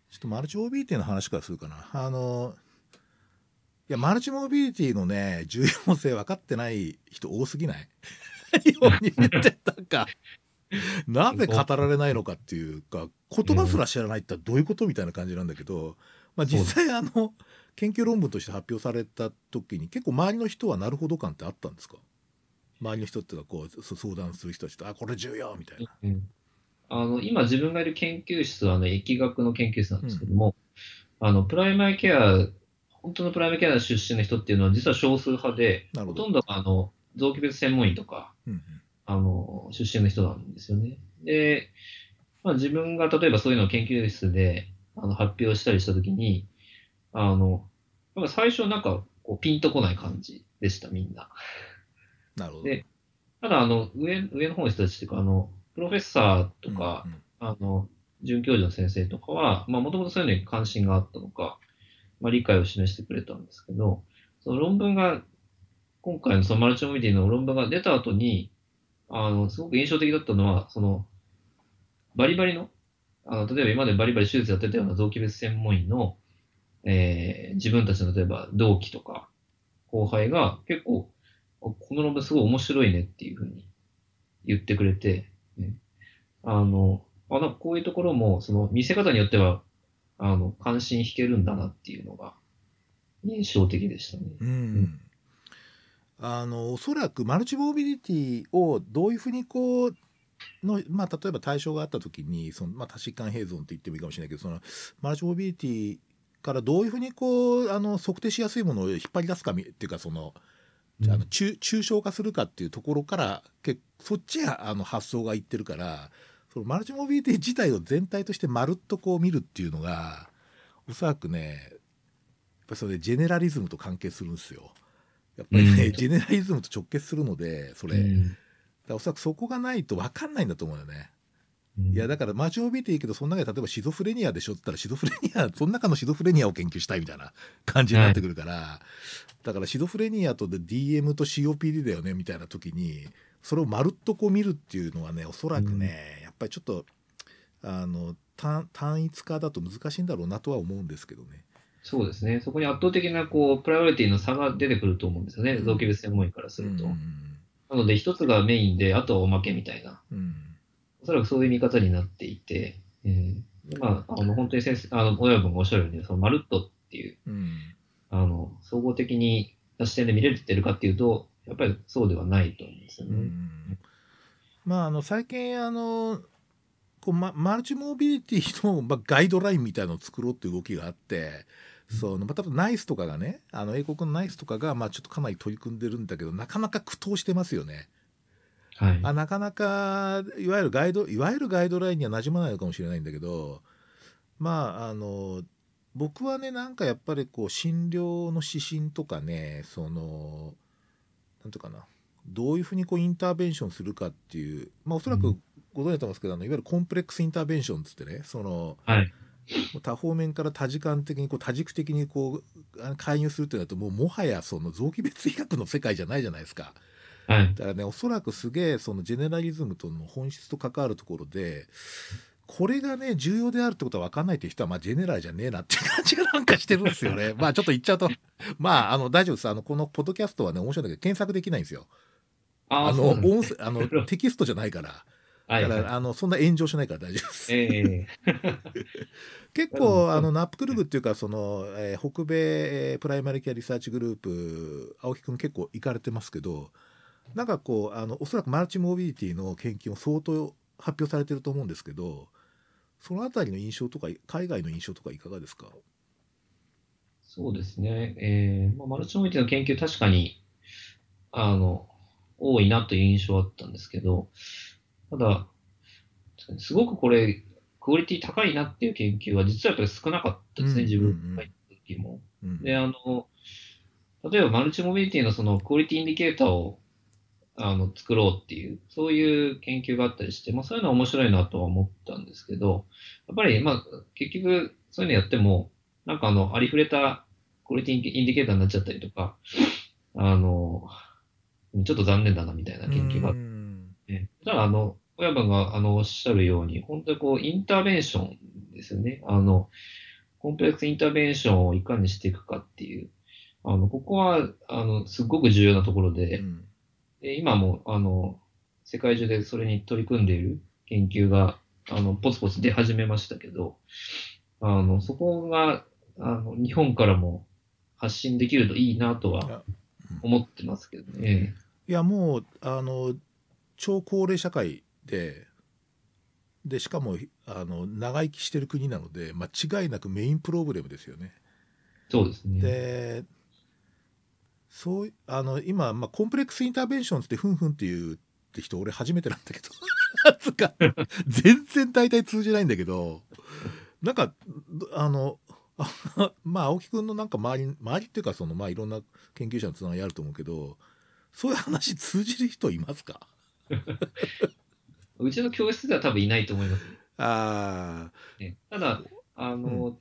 ちょっとマルチモビリティの話からするかな。あの、いや、マルチモビリティのね、重要性分かってない人多すぎない？ように言ってたか。なぜ語られないのかっていうか、言葉すら知らないってどういうことみたいな感じなんだけど、まあ実際あの、研究論文として発表された時に結構周りの人はなるほど感ってあったんですか？周りの人っていうかこうそ相談する人たちと、あ、これ重要みたいな。うんあの今自分がいる研究室はあの疫学の研究室なんですけども、あのプライマリケア、本当のプライマリケア出身の人っていうのは実は少数派で、ほとんどがあの臓器別専門医とか、うんうんあの、出身の人なんですよね。で、まあ、自分が例えばそういうのを研究室であの発表したりしたときに、あの、やっぱ最初なんかこうピンとこない感じでした、みんな。なるほど。でただ、あの、上、上の方の人たちっていうか、あの、プロフェッサーとか、うんうんあの、准教授の先生とかは、まあ、もともとそういうのに関心があったのか、まあ、理解を示してくれたんですけど、その論文が、今回のそのマルチモビリティの論文が出た後に、あの、すごく印象的だったのは、その、バリバリの、あの、例えば今までバリバリ手術やってたような臓器別専門医の、えー自分たちの例えば同期とか後輩が結構、この論文すごい面白いねっていうふうに言ってくれて、ねあの、あ、なんかこういうところも、その見せ方によっては、あの、関心引けるんだなっていうのが印象的でしたね。うんあのおそらくマルチモビリティをどういうふうにこうの、まあ、例えば対象があった時にその、まあ、多疾患併存って言ってもいいかもしれないけどそのマルチモビリティからどういうふうにこうあの測定しやすいものを引っ張り出すかみっていうかそのあの抽抽象化するかっていうところからけそっちやあの発想がいってるからそのマルチモビリティ自体を全体としてまるっとこう見るっていうのがおそらくねやっぱりそれジェネラリズムと関係するんですよ。やっぱりね、うん。ジェネラリズムと直結するのでそれ、うん。らおそらくそこがないと分かんないんだと思うよね。うん。いやだからマジョビティけどその中で例えばシゾフレニアでしょ？って言ったらシゾフレニアその中のシゾフレニアを研究したいみたいな感じになってくるから、だからシゾフレニアとで DM と COPD だよねみたいな時にそれをまるっとこう見るっていうのはねおそらくね、やっぱりちょっとあの単単一化だと難しいんだろうなとは思うんですけどね。そうですね。そこに圧倒的な、こう、プライオリティの差が出てくると思うんですよね。うん臓器別専門医からすると。うんなので、一つがメインで、あとはおまけみたいな、うんおそらくそういう見方になっていて、えーでまあ、あの、本当に先生、あの、親分がおっしゃるように、その、まるっとっていう、うんあの、総合的にな視点で見れてるかっていうと、やっぱりそうではないと思うんですよね。うんまああの最近あのこうママルチモビリティの、まあ、ガイドラインみたいなのを作ろうっていう動きがあって。そのまあ、例えばナイスとかがねあの英国のナイスとかが、まあ、ちょっとかなり取り組んでるんだけどなかなか苦闘してますよね。はい。あなかなかいわゆるガイドいわゆるガイドラインには馴染まないのかもしれないんだけどまああの僕はねなんかやっぱりこう診療の指針とかねそのなんていうかなどういうふうにこうインターベンションするかっていうまあおそらくうんご存知だと思いますけど、あのいわゆるコンプレックスインターベンションっつってねそのはい。多方面から多時間的にこう多軸的にこう介入するっていうのだともうもはやその臓器別医学の世界じゃないじゃないですか。はい。だからねおそらくすげえその generalism との本質と関わるところでこれがね重要であるってことは分かんないっていう人はまあ general じゃねえなっていう感じがなんかしてるんですよね。まあちょっと言っちゃうとまああの大丈夫です。あのこのポッドキャストはね面白いんだけど検索できないんですよ。ああの音声あのテキストじゃないからはい。はいだからあのそんな炎上しないから大丈夫ですええ 結構あの NAPCRG っていうかその、えー北米えー Primary Care Research Group 青木くん結構行かれてますけどなんかこうあのおそらくマルチモビリティの研究も相当発表されてると思うんですけどそのあたりの印象とか海外の印象とかいかがですか？そうですね。えーまあ、マルチモビリティの研究確かに、あの、多いなという印象はあったんですけど、ただ、すごくこれ、クオリティ高いなっていう研究は実はやっぱり少なかったですね、うん自分が入った時も。うんで、あの、例えばマルチモビリティのそのクオリティインディケーターをあの作ろうっていう、そういう研究があったりして、まあそういうのは面白いなとは思ったんですけど、やっぱりまあ結局そういうのやっても、なんかあの、ありふれたクオリティインディケーターになっちゃったりとか、あの、ちょっと残念だなみたいな研究があっうんて、ただあの、親分があのおっしゃるように、本当にこう、インターベンションですよね。あの、コンプレックスインターベンションをいかにしていくかっていう、あの、ここは、あの、すごく重要なところで、うん。で今も、あの、世界中でそれに取り組んでいる研究が、あの、ポツポツ出始めましたけど、あの、そこが、あの、日本からも発信できるといいなとは思ってますけどね。いやもうあの超高齢社会ででしかもあの長生きしてる国なので間違いなくメインプロブレムですよね。そうですね。でそうあの今、まあ、コンプレックスインターベンションってふんふんっていうって人俺初めてなんだけど つか全然大体通じないんだけどなんかあのあ まあ青木くんのなんか周り周りっていうかそのまあいろんな研究者のつながりあると思うけどそういう話通じる人いますか？うちの教室では多分いないと思います。あね、ただ、あの、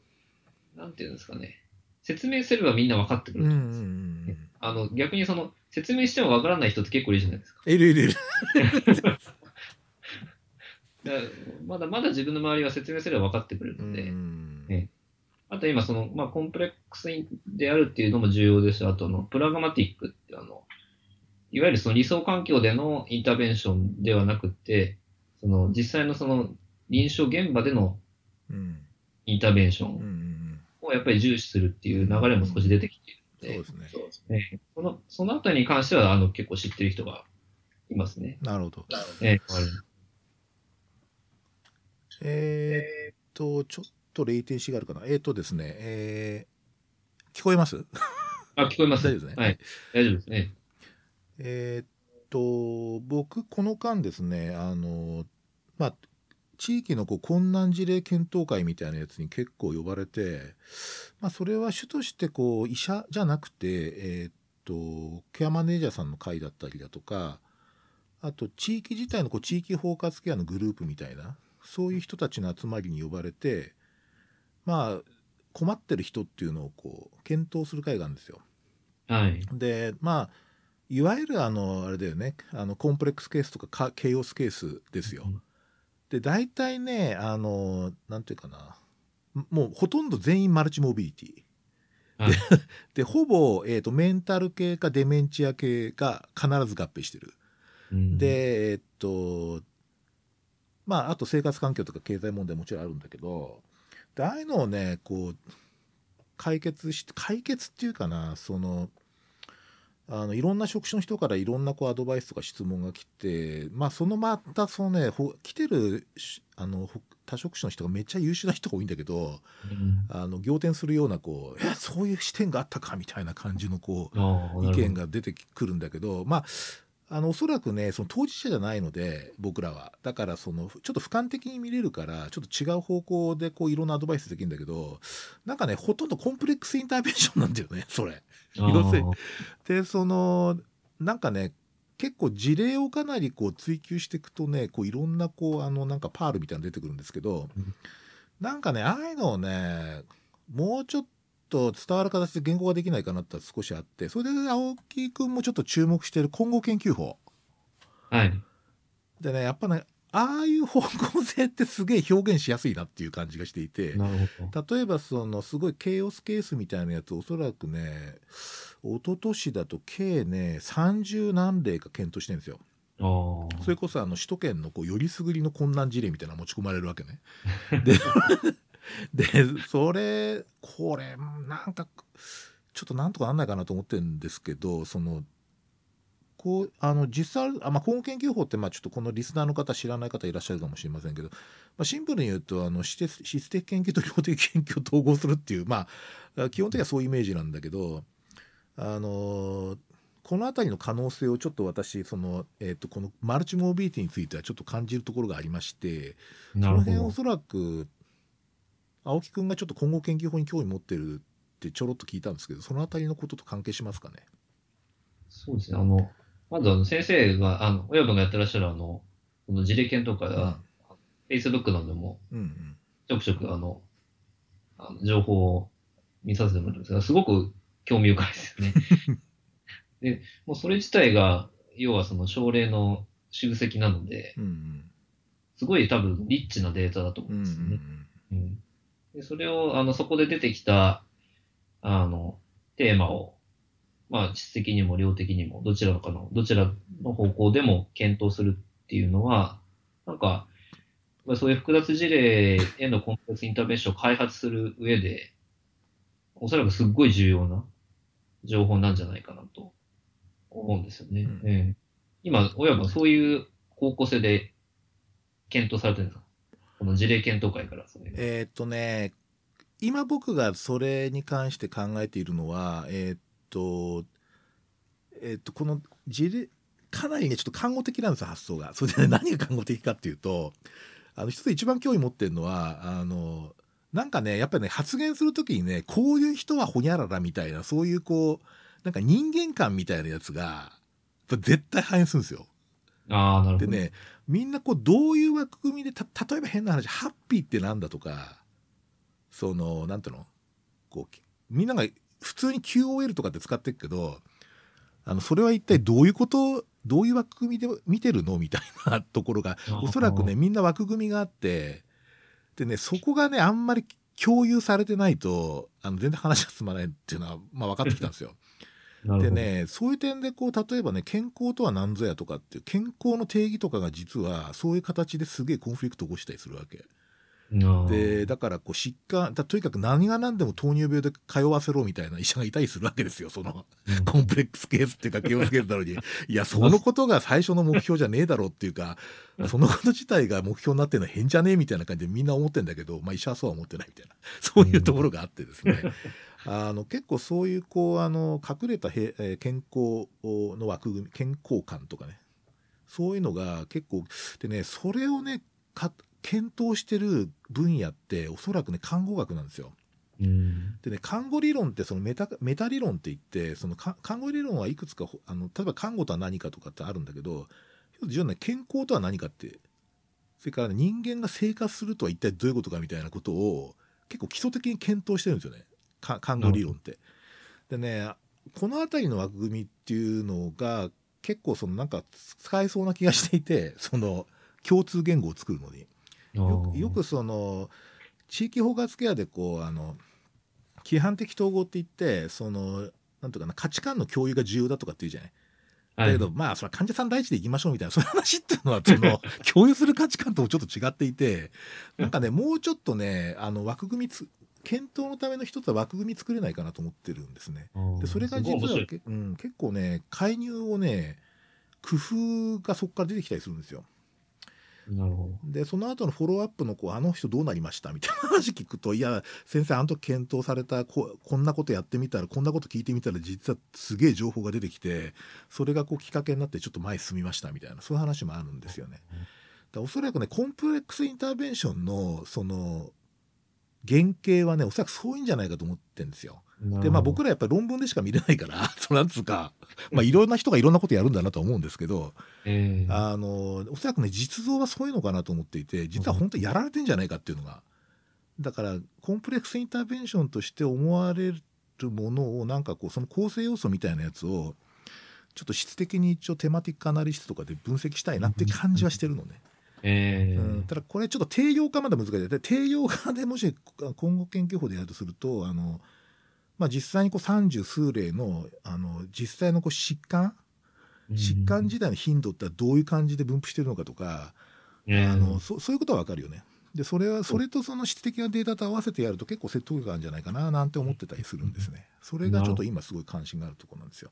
なんていうんですかね。説明すればみんな分かってくる。と思うんんですよ。うん。あの、逆にその、説明しても分からない人って結構いるじゃないですか。いるいるいる。まだまだ自分の周りは説明すれば分かってくれるうので、ん。ね。あと今その、まあ、コンプレックスであるっていうのも重要ですし、あとあの、プラグマティックってあの、いわゆるその理想環境でのインターベンションではなくて、その実際のその臨床現場でのうん。インターベンションんをやっぱり重視するっていう流れも少し出てきているので、そうですね。ね。その、そのあたりに関してはあの結構知ってる人がいますね。なるほど。ええーっとちょっとレイテンシーがあるかな。えーっとですねえー聞こえます？あ、聞こえます。大丈夫ですね。はい。大丈夫です。ね。えーっと僕この間ですねあのまあ地域のこう困難事例検討会みたいなやつに結構呼ばれて、まあ、それは主としてこう医者じゃなくて、えー、っとケアマネージャーさんの会だったりだとかあと地域自体のこう地域包括ケアのグループみたいなそういう人たちの集まりに呼ばれてまあ困ってる人っていうのをこう検討する会があるんですよ。はい。でまあいわゆるあのあれだよねあのコンプレックスケースとかケイオスケースですよ。うん、で大体ねあのなんていうかなもうほとんど全員マルチモビリティ。はい、ででほぼ、えーと、メンタル系かデメンチア系が必ず合併してる。うん、でえっ、とまああと生活環境とか経済問題もちろんあるんだけどでああいうのをねこう解決して解決っていうかなそのあのいろんな職種の人からいろんなこうアドバイスとか質問が来て、まあ、そのまたそのね来てるあの多職種の人がめっちゃ優秀な人が多いんだけど、うん、あの仰天するようなこうえそういう視点があったかみたいな感じのこう意見が出てくるんだけどまああのおそらくねその当事者じゃないので僕らは。だからそのちょっと俯瞰的に見れるからちょっと違う方向でこういろんなアドバイスできるんだけどなんかねほとんどコンプレックスインターベンションなんだよねそれ。要するに。でそのなんかね結構事例をかなりこう追求していくとねこういろんなこうあのなんかパールみたいなの出てくるんですけど、うん、なんかねああいうのをねもうちょっと伝わる形で言語ができないかなって少しあってそれで青木君もちょっと注目している今後研究法。はい、でねやっぱねああいう方向性ってすげえ表現しやすいなっていう感じがしていて例えばそのすごいケイオスケースみたいなやつおそらくね一昨年だと計ね30何例か検討してるんですよ。それこそあの首都圏のこうよりすぐりの困難事例みたいなの持ち込まれるわけね。で でそれこれなんかちょっとなんとかなんないかなと思ってるんですけどそのこうあの実際あ、まあ、今後研究法ってまあちょっとこのリスナーの方知らない方いらっしゃるかもしれませんけど、まあ、シンプルに言うとあの質質的研究と量的研究を統合するっていうまあ基本的にはそういうイメージなんだけどあのこの辺りの可能性をちょっと私その、えーと、このマルチモビリティについてはちょっと感じるところがありましてその辺おそらく青木くんがちょっと今後研究法に興味持ってるってちょろっと聞いたんですけど、そのあたりのことと関係しますかね？そうですね。あの、まずあの先生が、あの、親分がやってらっしゃるあの、この事例検討会は、フェイスブックなどでも、ちょくちょくあの、あの情報を見させてもらうんです。が、すごく興味深いですよね。で、もうそれ自体が、要はその症例の集積なので、うんうん、すごい多分リッチなデータだと思うんですよね。うん、うん。でそれを、あの、そこで出てきた、あの、テーマを、まあ、質的にも量的にも、どちらかの、どちらの方向でも検討するっていうのは、なんか、そういう複雑事例へのコンプレックスインターベンションを開発する上で、おそらくすっごい重要な情報なんじゃないかなと思うんですよね。うん、えー、今、親はそういう方向性で検討されてるんですか？この事例検討会からえー、っとね、今僕がそれに関して考えているのは、えー、っと、えー、っと、この事例、かなりね、ちょっと看護的なんですよ、発想が。それで、ね、何が看護的かっていうと、あの、一つ一番興味持ってるのは、あの、なんかね、やっぱりね、発言するときにね、こういう人はほにゃららみたいな、そういうこう、なんか人間観みたいなやつが、絶対反映するんですよ。ああ、なるほど。でね、みんなこうどういう枠組みでた例えば変な話ハッピーってなんだとかそのなんていうのこうみんなが普通に QOL とかって使ってるけどあのそれは一体どういうことどういう枠組みで見てるのみたいなところがおそらくねみんな枠組みがあってでねそこがねあんまり共有されてないとあの全然話が進まないっていうのは、まあ、分かってきたんですよ。でねそういう点でこう例えばね健康とは何ぞやとかっていう健康の定義とかが実はそういう形ですげえコンフリクトを起こしたりするわけ。でだからこう疾患とにかく何が何でも糖尿病で通わせろみたいな医者がいたりするわけですよその、うん、コンプレックスケースっていうかケオスケースなのにいやそのことが最初の目標じゃねえだろうっていうかそのこと自体が目標になってるのは変じゃねえみたいな感じでみんな思ってんだけど、まあ、医者はそうは思ってないみたいなそういうところがあってですね、あの結構そういうこうあの隠れたへ、え健康の枠組み健康感とかね。そういうのが結構でねそれをね検討してる分野っておそらくね看護学なんですよ。うん。でね看護理論ってそのメタメタ理論って言ってそのか看護理論はいくつかほあの例えば看護とは何かとかってあるんだけど実はね健康とは何かってそれから、ね、人間が生活するとは一体どういうことかみたいなことを結構基礎的に検討してるんですよねか看護理論って。でねこの辺りの枠組みっていうのが結構そのなんか使えそうな気がしていてその共通言語を作るのに。よくよくその地域包括ケアでこうあの規範的統合って言ってそのなんとかな価値観の共有が重要だとかって言うじゃない。だけど、まあそれは患者さん第一でいきましょうみたいなそういう話っていうのはその共有する価値観ともちょっと違っていてなんかねもうちょっとねあの枠組みつ検討のための一つは枠組み作れないかなと思ってるんですね。はいでそれが実はけ、うん、結構ね介入をね工夫がそこから出てきたりするんですよ。なるほど。でその後のフォローアップのこうあの人どうなりました？みたいな話聞くといや先生あの時検討されたここんなことやってみたらこんなこと聞いてみたら実はすげえ情報が出てきてそれがこうきっかけになってちょっと前進みましたみたいなそういう話もあるんですよね。だからおそらくねコンプレックスインターベンションのその原型はねおそらくそういうんじゃないかと思ってるんですよ。でまあ僕らやっぱり論文でしか見れないから そなんつうかまあいろんな人がいろんなことやるんだなとは思うんですけどええ。あのおそらくね実像はそういうのかなと思っていて実は本当にやられてんじゃないかっていうのが。だからコンプレックスインターベンションとして思われるものをなんかこうその構成要素みたいなやつをちょっと質的に一応テマティックアナリストとかで分析したいなって感じはしてるのね。ええ。うん、ただこれちょっと定用化まだ難しい。で定用化でもし今後研究法でやるとするとあの、まあ、実際にこう三十数例のあの実際のこう疾患疾患自体の頻度ってどういう感じで分布してるのかとか、ええあのそそういうことは分かるよね。でそれはそれとその質的なデータと合わせてやると結構説得力あるんじゃないかななんて思ってたりするんですね。それがちょっと今すごい関心があるところなんですよ。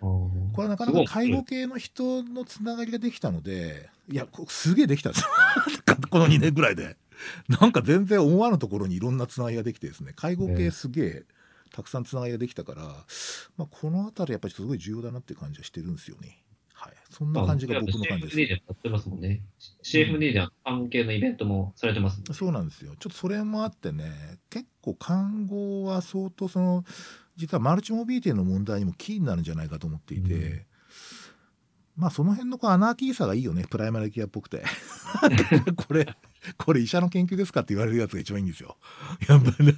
これはなかなか介護系の人のつながりができたのでいやこすげえできたんですよ。この2年ぐらいで。なんか全然思わぬところにいろんなつながりができてですね。介護系すげえたくさんつながりができたから、まあ、この辺りやっぱりすごい重要だなっていう感じはしてるんですよね。はい。そんな感じが僕の感じです。CFD でやってますもんね。CFD で関係のイベントもされてますもんね。そうなんですよ。ちょっとそれもあってね結構看護は相当その実はマルチモビリティの問題にもキーになるんじゃないかと思っていて、うん。まあその辺のこうアナーキーさがいいよね。プライマリケアっぽくて。これこれ医者の研究ですかって言われるやつが一番いいんですよ。やっぱり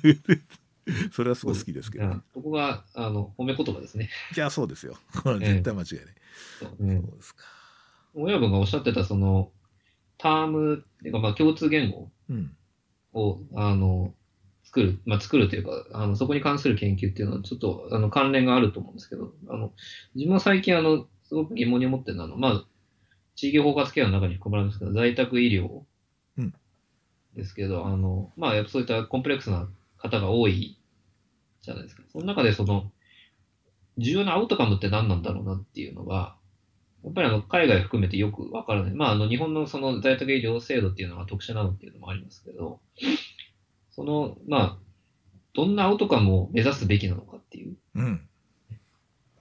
それはすごい好きですけど、うん。そこが、あの、褒め言葉ですね。じゃあそうですよ。これは絶対間違いない、そうねそうですか。親分がおっしゃってた、その、タームっていうか、まあ、共通言語うん。を、あの、作る、まあ、作るというか、あの、そこに関する研究っていうのは、ちょっと、あの、関連があると思うんですけど、あの、自分は最近、あの、すごく疑問に思ってるのは、まあ、地域包括ケアの中に含まれるんですけど、在宅医療うん。ですけど、あの、まあ、やっぱそういったコンプレックスな方が多いじゃないですか。その中で、その、重要なアウトカムって何なんだろうなっていうのが、やっぱりあの、海外含めてよくわからない。まあ、あの、日本のその在宅医療制度っていうのが特殊なのっていうのもありますけど、その、まあ、どんなアウトカムを目指すべきなのかっていう、うん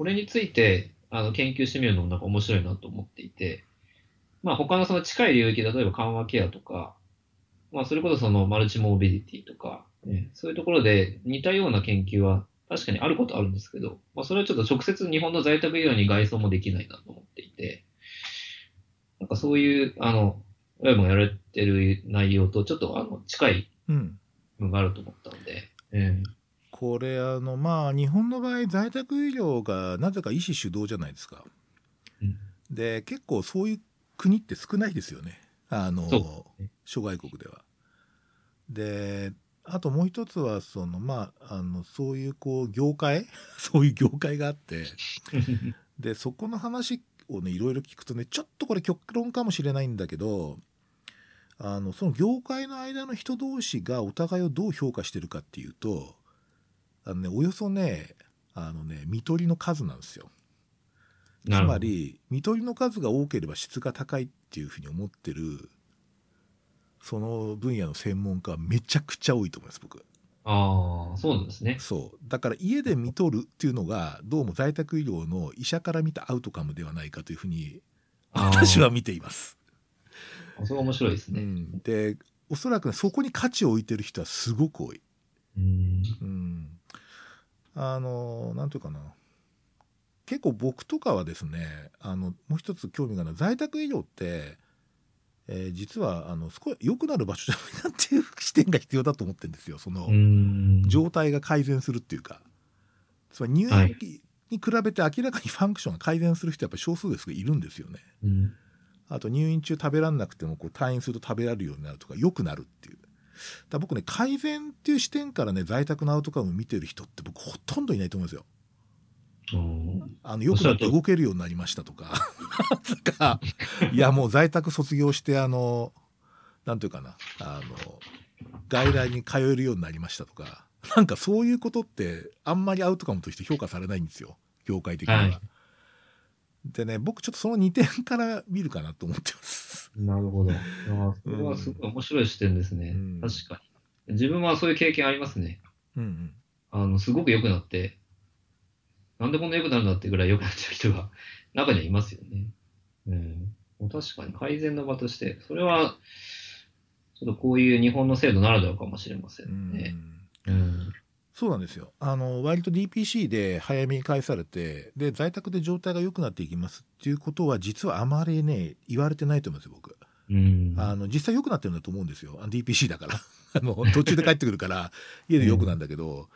これについて、あの、研究してみるのもなんか面白いなと思っていて、まあ、他のその近い領域、例えば緩和ケアとか、まあ、それこそそのマルチモービリティとか、ね、そういうところで似たような研究は確かにあることあるんですけど、まあ、それはちょっと直接日本の在宅医療に外装もできないなと思っていて、なんかそういう、あの、親もやられてる内容とちょっとあの近いうん。部分があると思ったので、えこれあのまあ日本の場合在宅医療がなぜか医師主導じゃないですか。うん。で結構そういう国って少ないですよね。あの諸外国では。であともう一つはそのまああのそういうこう業界？そういう業界があって。え でそこの話をねいろいろ聞くとねちょっとこれ極論かもしれないんだけどあのその業界の間の人同士がお互いをどう評価してるかっていうとあのねおよそねあのね見取りの数なんですよ。つまり見取りの数が多ければ質が高いっていうふうに思ってるその分野の専門家はめちゃくちゃ多いと思います僕。ああ、そうなんですね。そうだから家で見取るっていうのがどうも在宅医療の医者から見たアウトカムではないかというふうに私は見ています。あそれは面白いですね。うん、でおそらくねそこに価値を置いてる人はすごく多い。うん。うん、あのなんていうかな結構僕とかはですねあのもう一つ興味があるのは在宅医療って、えー実はあの少し良くなる場所じゃないなっていう視点が必要だと思ってるんですよその、うん。状態が改善するっていうかつまり入院はいに比べて明らかにファンクションが改善する人はやっぱり少数ですがいるんですよね。うん。あと入院中食べられなくてもこう退院すると食べられるようになるとか良くなるっていう。だ僕ね改善っていう視点からね在宅のアウトカムを見てる人って僕ほとんどいないと思うんですよ。うんあの良くなって動けるようになりましたとか とかいやもう在宅卒業してあのなんていうかなあの外来に通えるようになりましたとかなんかそういうことってあんまりアウトカムとして評価されないんですよ業界的には。はいでね僕ちょっとその2点から見るかなと思ってます。なるほど。ああそれはすごい面白い視点ですね。うん確かに。自分はそういう経験ありますね。うんうんあの、すごく良くなって、なんでこんな良くなるんだってぐらい良くなっちゃう人が 中にはいますよね。うん。もう確かに改善の場として、それは、ちょっとこういう日本の制度ならではかもしれませうんんね。うん。そうなんですよあの割と DPC で早めに返されてで在宅で状態が良くなっていきますっていうことは実はあまりね言われてないと思うんですよ僕。うん。あの実際良くなってるんだと思うんですよ DPC だから あの途中で帰ってくるから家で良くなんだけど、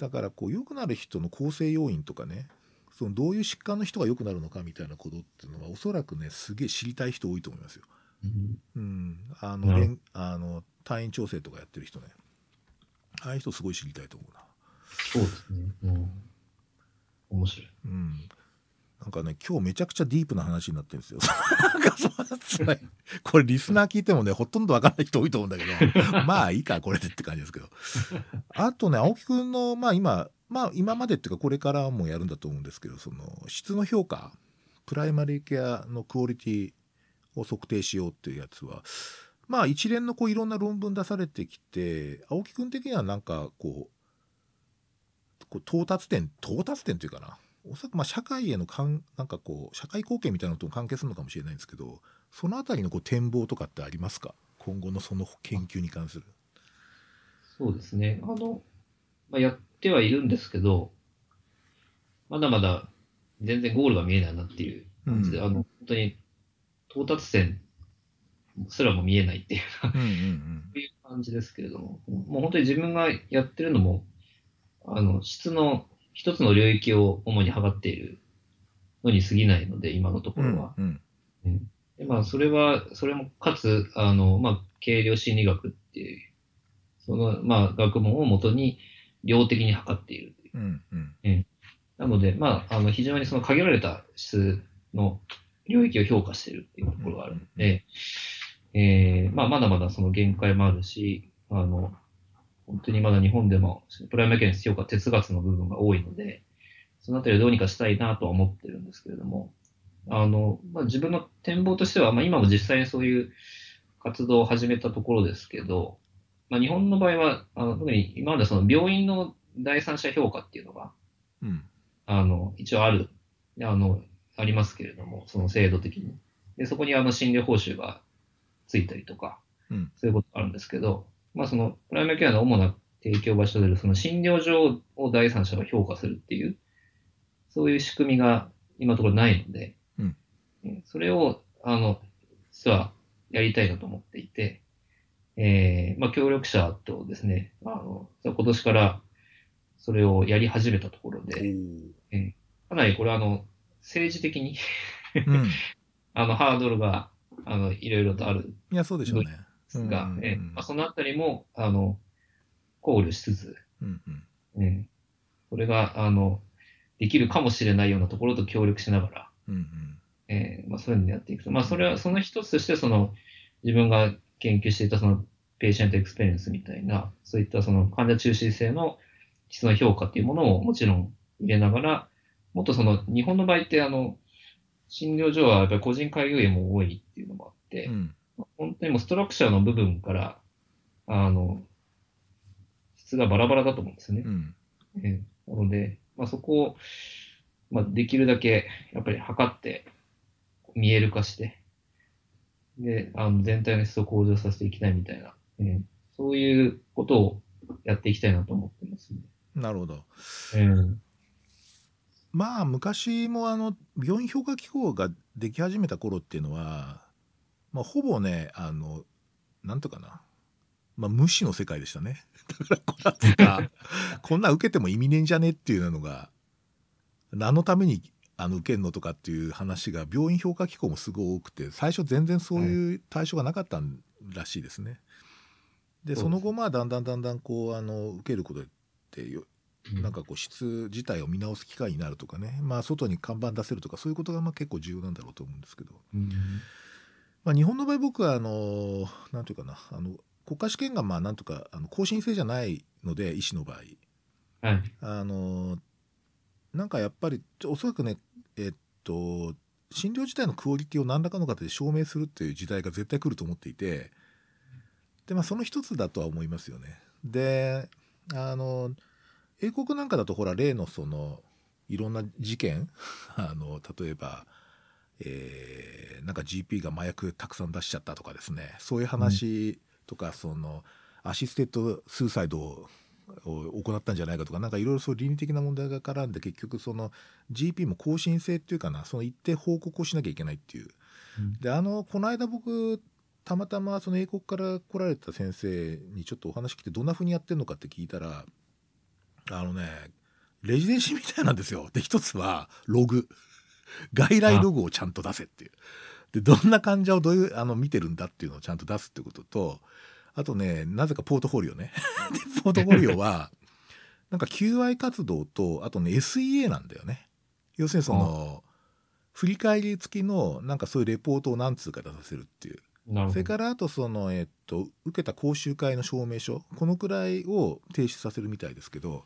だからこう良くなる人の構成要因とかねそのどういう疾患の人が良くなるのかみたいなことっていうのはおそらくねすげえ知りたい人多いと思いますよ。うんうん、あの連あの退院調整とかやってる人ねああいう人すごい知りたいと思うな。そうですね。うん。面白い。うんなんかね今日めちゃくちゃディープな話になってるんですよ。これリスナー聞いてもねほとんどわからない人多いと思うんだけど。まあいいかこれでって感じですけど。あとね青木くんのまあ今まあ今までっていうかこれからもやるんだと思うんですけどその質の評価プライマリーケアのクオリティを測定しようっていうやつはまあ一連のこういろんな論文出されてきて青木くん的にはなんかこうこう到達点到達点というかなおそらくまあ社会へのかんなんかこう社会貢献みたいなのとも関係するのかもしれないんですけどそのあたりのこう展望とかってありますか？今後のその研究に関する。そうですね。あの、まあ、やってはいるんですけど、まだまだ全然ゴールが見えないなっていう感じで、うんあの、本当に到達点すらも見えないっていう、うんうんそういう感じですけれども、もう本当に自分がやってるのも、あの、質の一つの領域を主に測っているのに過ぎないので、今のとこうんろは。うんうん。でまあ、それは、それも、かつ、あの、まあ、軽量心理学っていう、その、まあ、学問をもとに、量的に測っているという。うんうん。なので、まあ、あの、非常にその限られた質の領域を評価しているっていうところがあるので、えーまあ、まだまだその限界もあるし、あの、本当にまだ日本でも、プライマリケアに評価哲学の部分が多いので、そのあたりをどうにかしたいなとは思ってるんですけれども、あの、まあ、自分の展望としては、まあ、今も実際にそういう活動を始めたところですけど、まあ、日本の場合は、あの特に今までその病院の第三者評価っていうのが、うんあの、一応ある、あの、ありますけれども、その制度的に。で、そこにあの診療報酬がついたりとか、うんそういうことがあるんですけど、まあその、プライマリケアの主な提供場所であるその診療所を第三者が評価するっていう、そういう仕組みが今のところないので、うん。えそれを、あの、実はやりたいなと思っていて、えーまあ協力者とですね、あの、今年からそれをやり始めたところで、かなりこれはあの、政治的にうん。あの、ハードルが、あの、いろいろとある。んいやそうでしょうね。が、うんうんうん。えまあ、そのあたりも、あの、考慮しつつ、うんうん。えこれが、あの、できるかもしれないようなところと協力しながら、うんうん。えーまあ、そういうのをやっていくと。まあ、それは、その一つとして、その、自分が研究していた、その、 patient experience みたいな、そういったその患者中心性の質の評価っていうものをもちろん入れながら、もっとその、日本の場合って、あの、診療所はやっぱり個人開業医も多いっていうのもあって、うん本当にもう structure の部分から、あの、質がバラバラだと思うんですねう。んえーなので、まあ、そこを、まあ、できるだけ、やっぱり測って、見える化して、で、あの、全体の質を向上させていきたいみたいな、えーそういうことをやっていきたいなと思ってますね。なるほど。えーまあ昔もあの病院評価機構ができ始めた頃っていうのは、まあ、ほぼねあのなんとかな、まあ、無視の世界でしたね。だからこんな こんな受けても意味ねえんじゃねっていうのが何のためにあの受けんのとかっていう話が病院評価機構もすごい多くて最初全然そういう対象がなかったらしいですね。でその後まあだんだんだんだんこうあの受けることってよなんかこう質自体を見直す機会になるとかね、まあ、外に看板出せるとかそういうことがまあ結構重要なんだろうと思うんですけど、うんまあ、日本の場合僕はあのなんていうかなあの国家試験がまあなんとかあの更新制じゃないので医師の場合はい。あのなんかやっぱりおそらくねえっと診療自体のクオリティを何らかの形で証明するっていう時代が絶対来ると思っていてで、まあ、その一つだとは思いますよね。であの英国なんかだとほら例のそのいろんな事件 あの例えば、えーなんか GP が麻薬たくさん出しちゃったとかですね。そういう話とか、その assisted suicide を行ったんじゃないかとかなんかいろいろそう倫理的な問題が絡んで結局その GP も更新制っていうかなその一定報告をしなきゃいけないっていう。であのこの間僕たまたまその英国から来られた先生にちょっとお話聞いてどんな風にやってるのかって聞いたらあのねレジデンシーみたいなんですよ。で一つはログ外来ログをちゃんと出せっていう。でどんな患者をどういうあの見てるんだっていうのをちゃんと出すってこととあとねなぜかポートフォリオね。でポートフォリオはなんか QI 活動とあとね SEA なんだよね。要するにその振り返り付きのなんかそういうレポートを何通か出させるっていう。それからあとその、えっと、受けた講習会の証明書このくらいを提出させるみたいですけど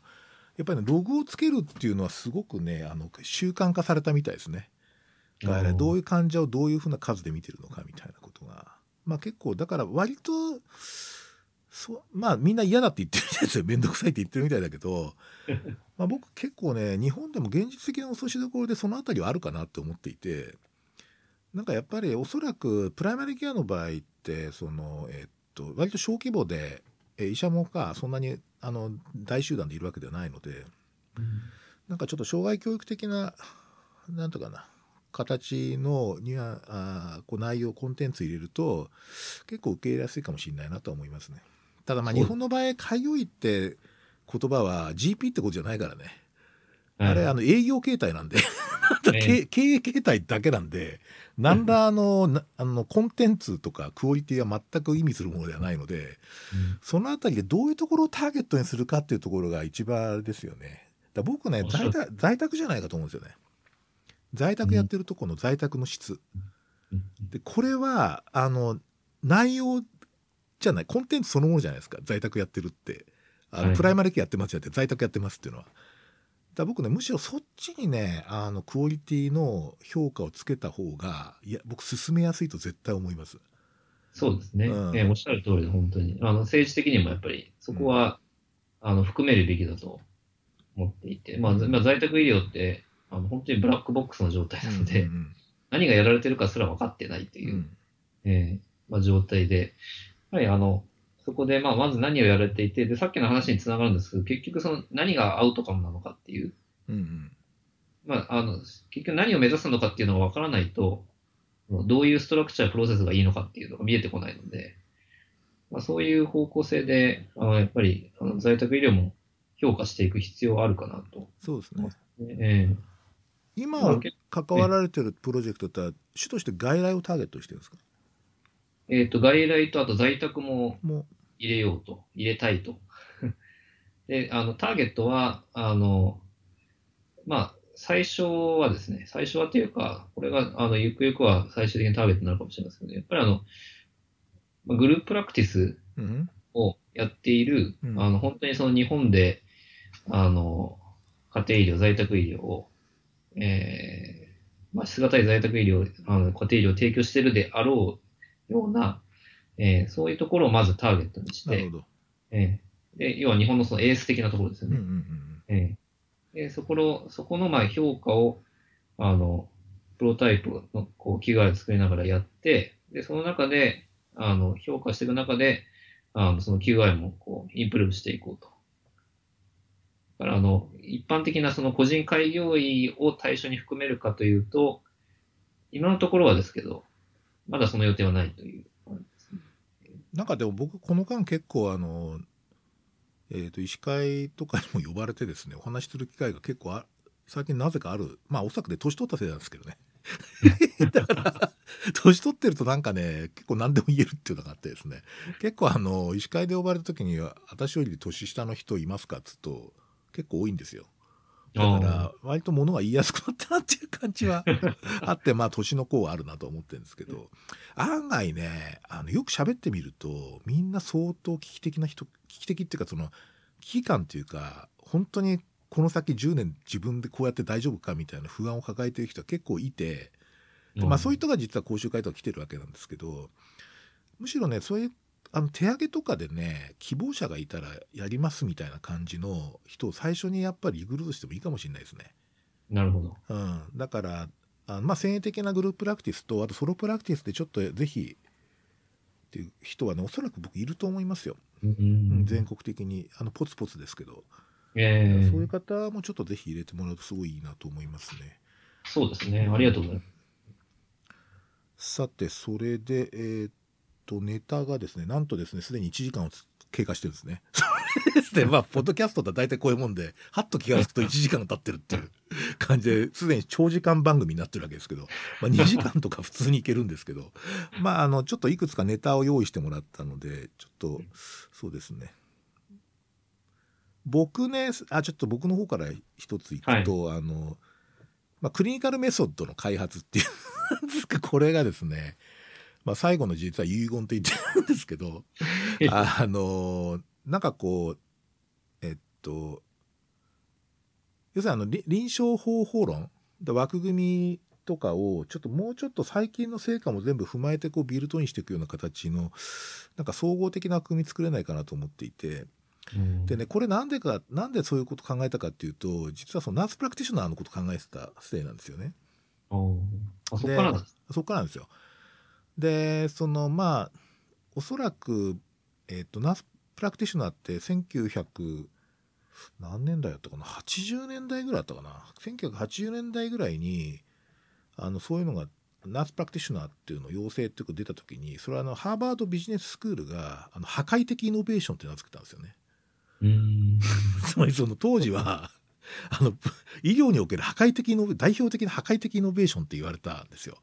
やっぱりねログをつけるっていうのはすごくねあの習慣化されたみたいですね。外来どういう患者をどういうふうな数で見てるのかみたいなことがまあ結構だから割とそうまあみんな嫌だって言ってるみたいですよ面倒くさいって言ってるみたいだけど まあ僕結構ね日本でも現実的な落としどころでそのあたりはあるかなって思っていてなんかやっぱりおそらくプライマリーケアの場合ってその、えっと、割と小規模でえ医者もかそんなにあの大集団でいるわけではないのでうん。なんかちょっと障害教育的ななんとかな形のにはあーこう内容コンテンツ入れると結構受け入れやすいかもしれないなとは思いますね。ただまあ日本の場合開業医って言葉は GP ってことじゃないからね。はいあれあの営業形態なんで。経経営形態だけなんで何らあのなあのコンテンツとかクオリティは全く意味するものではないのでうんそのあたりでどういうところをターゲットにするかっていうところが一番ですよね。だ僕ね在宅在宅じゃないかと思うんですよね。在宅やってるとこの在宅の質。うんでこれはあの内容じゃないコンテンツそのものじゃないですか在宅やってるってあの、はいプライマリケアやってますじゃなくて在宅やってますっていうのは。だ僕ねむしろそっちにねあのクオリティの評価をつけた方がいや僕進めやすいと絶対思います。そうですね。うんえーおっしゃる通りで、本当に。あの、政治的にもやっぱり、そこは、あの、含めるべきだと思っていて、まあ、うんまあ、在宅医療って、あの、本当にブラックボックスの状態なので、うん何がやられてるかすら分かってないという、うんうんえーまあ、状態で、やはりあの、そこで、まあ、まず何をやられていて、で、さっきの話につながるんですけど、結局その何がアウトカムなのかっていう、うんうんまあ、あの、結局何を目指すのかっていうのが分からないと、どういうストラクチャー、プロセスがいいのかっていうのが見えてこないので、まあ、そういう方向性で、あのやっぱりあの在宅医療も評価していく必要あるかなと。そうですね。ええ今関わられてるプロジェクトって主として外来をターゲットにしてるんですか？えっと、外来とあと在宅もも入れようと、入れたいと。で、あの、ターゲットは、あの、まあ、最初はですね、最初はっていうか、これが、あの、ゆくゆくは最終的にターゲットになるかもしれないですけど、やっぱりあの、まあグループプラクティスをやっている、うんあの、本当にその日本で、あの、家庭医療、在宅医療を、えー、まあ、質がたい在宅医療、あの、家庭医療を提供しているであろうような、えー、そういうところをまずターゲットにしてなるほ、ど。えー、で、要は日本のそのエース的なところですよね。うんえー、で、そこの、そこのまあ評価を、あの、プロタイプのこう、機械を作りながらやって、で、その中で、あの、評価していく中で、あの、その QI もこう、インプルーブしていこうと。だから、あの、一般的なその個人開業医を対象に含めるかというと、今のところはですけど、まだその予定はないという。なんかでも僕この間結構あの、えー、と医師会とかにも呼ばれてですねお話しする機会が結構あ最近なぜかあるまあおそらくで年取ったせいなんですけどね。だから年取ってるとなんかね結構何でも言えるっていうのがあってですね。結構あの医師会で呼ばれた時には私より年下の人いますかっつうと結構多いんですよだから割と物が言いやすくなったなっていう感じは あってまあ年の子はあるなと思ってるんですけど案外ねあのよく喋ってみるとみんな相当危機的な人危機的っていうかその危機感っていうか本当にこの先10年自分でこうやって大丈夫かみたいな不安を抱えてる人は結構いて、まあ、そういう人が実は講習会とか来てるわけなんですけどむしろねそういうあの手上げとかでね希望者がいたらやりますみたいな感じの人を最初にやっぱりリクルートしてもいいかもしれないですね。なるほど。うん、だからあまあ先鋭的なグループプラクティスとあとソロプラクティスでちょっとぜひっていう人はねおそらく僕いると思いますよ、ううんん、全国的にあのポツポツですけど、ええそういう方もちょっとぜひ入れてもらうとすごいいいなと思いますね。そうですね。ありがとうございます。さてそれでえーっとネタがですねなんとですねすでに1時間を経過してるんですね。ですね。まあポッドキャストって大体こういうもんではっと気が付くと1時間が経ってるっていう感じですでに長時間番組になってるわけですけど、まあ、2時間とか普通にいけるんですけどまああのちょっといくつかネタを用意してもらったのでちょっとそうですね。僕ねあちょっと僕の方から一ついくと、あの、まあ、クリニカルメソッドの開発っていうなんですかこれがですね、まあ、最後の実は遺言って言ってるんですけどあのなんかこうえっと要するにあのり臨床方法論で枠組みとかをちょっともうちょっと最近の成果も全部踏まえてこうビルトインしていくような形のなんか総合的な枠組み作れないかなと思っていてうんでねこれなんでかなんでそういうこと考えたかっていうと実はその nurse practitioner のこと考えてたせいなんですよね。あ、そ。そこからなんですよ。でそのまあおそらく、えっと nurse practitioner って1900何年代だったかな？80年代ぐらいだったかな？1980年代ぐらいにあのそういうのがナースプラクティショナーっていうの要請っていうか出た時にそれはあのハーバードビジネススクールがあの破壊的イノベーションって名付けたんですよね。うん。つまりその当時は あの医療における破壊的イノベ代表的な破壊的イノベーションって言われたんですよ。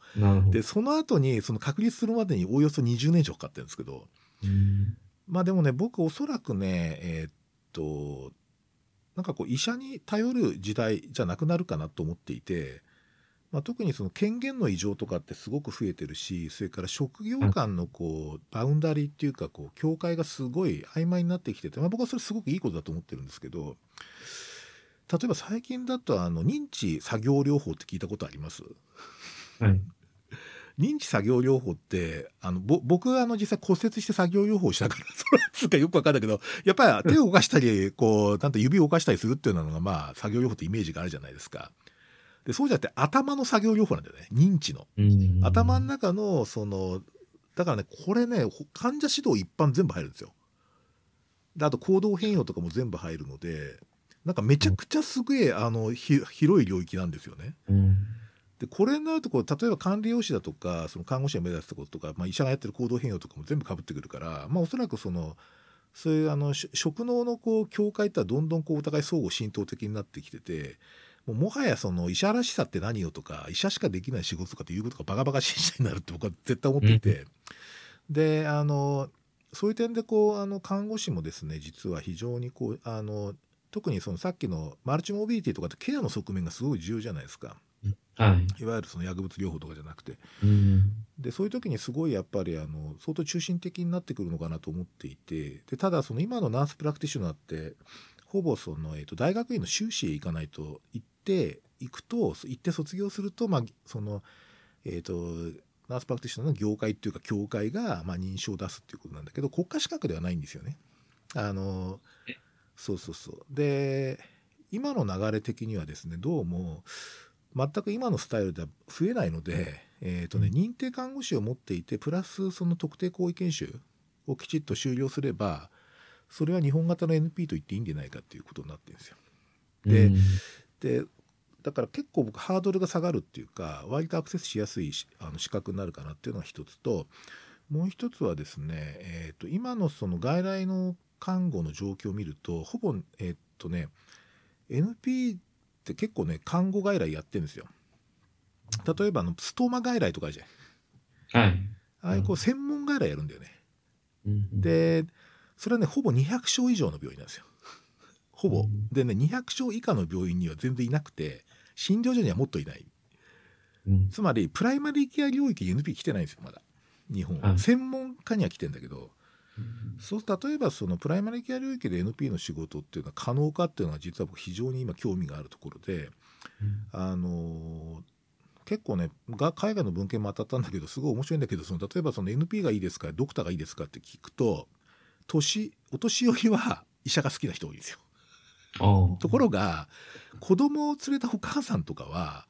でその後にその確立するまでにおおよそ20年以上かかってるんですけど。うん。まあでもね僕おそらくねえーっとなんかこう医者に頼る時代じゃなくなるかなと思っていて、まあ、特にその権限の異常とかってすごく増えてるしそれから職業間のこうバウンダリーっていうかこう境界がすごい曖昧になってきてて、まあ、僕はそれすごくいいことだと思ってるんですけど例えば最近だとあの認知作業療法って聞いたことあります？はい。認知作業療法ってあのぼ僕あの実際骨折して作業療法したからそれつうかよくわかんないけどやっぱり手を動かしたりこうなんと指を動かしたりするっていうのがまあ作業療法ってイメージがあるじゃないですか。でそうじゃなくて頭の作業療法なんだよね認知の。うん頭の中のそのだからねこれねほ患者指導一般全部入るんですよ。であと行動変容とかも全部入るのでなんかめちゃくちゃすげえあのひ広い領域なんですよね。うん。でこれになるとこう例えば管理栄養士だとかその看護師が目指したこととか、まあ、医者がやってる行動変容とかも全部かぶってくるから、まあ、おそらくそのそういうあのし職能のこう境界ってのはどんどんこうお互い相互浸透的になってきててもうもはやその医者らしさって何よとか医者しかできない仕事とかっていうことがバカバカしい時代になるって僕は絶対思っていて、であのそういう点でこうあの看護師もですね実は非常にこうあの特にそのさっきの multimorbidity とかってケアの側面がすごい重要じゃないですか。はい。いわゆるその薬物療法とかじゃなくてうんでそういう時にすごいやっぱりあの相当中心的になってくるのかなと思っていてでただその今の nurse practitioner ってほぼその、えー、と大学院の修士へ行かないと行って行くと行って卒業すると、まあそのえー、と nurse practitioner の業界っていうか協会が、まあ、認証を出すっていうことなんだけど国家資格ではないんですよね。あのそうそうそう。で今の流れ的にはですねどうも全く今のスタイルでは増えないので、えーとね、認定看護師を持っていてプラスその特定行為研修をきちっと終了すればそれは日本型の NP と言っていいんじゃないかっていうことになってるんですよ。で,、でだから結構僕ハードルが下がるっていうか割とアクセスしやすいあの資格になるかなっていうのが一つともう一つはですね、えーと、今のその外来の看護の状況を見るとほぼえっ、ー、とね NP って結構ね看護外来やってるんですよ。例えばあのストーマ外来とかあるじゃん。はい。ああいうこう専門外来やるんだよね。うん、でそれはねほぼ200床以上の病院なんですよ。ほぼ。でね200床以下の病院には全然いなくて診療所にはもっといない。うん、つまりプライマリーケア領域に NP 来てないんですよまだ日本は。専門家には来てんだけど。そう例えばそのプライマリーケア領域で NP の仕事っていうのは可能かっていうのは実は僕非常に今興味があるところで、あの結構ね海外の文献も当たったんだけどすごい面白いんだけどその例えばその NP がいいですかドクターがいいですかって聞くと年お年寄りは医者が好きな人多いんですよ。ところが子供を連れたお母さんとかは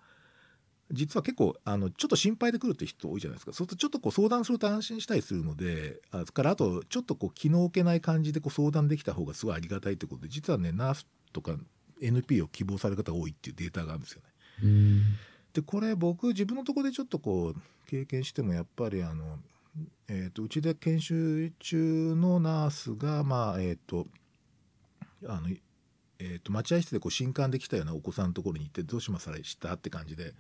実は結構あのちょっと心配で来るって人多いじゃないですか。そうするとちょっとこう相談すると安心したりするのであからあとちょっとこう気の置けない感じでこう相談できた方がすごいありがたいってことで実はねナースとか NP を希望される方が多いっていうデータがあるんですよね。でこれ僕自分のとこでちょっとこう経験してもやっぱりあの、えーと、うちで研修中のナースがまあえっ、ー、とあのえーと、待合室でこう新刊できたようなお子さんのところに行ってどうしますした？って感じで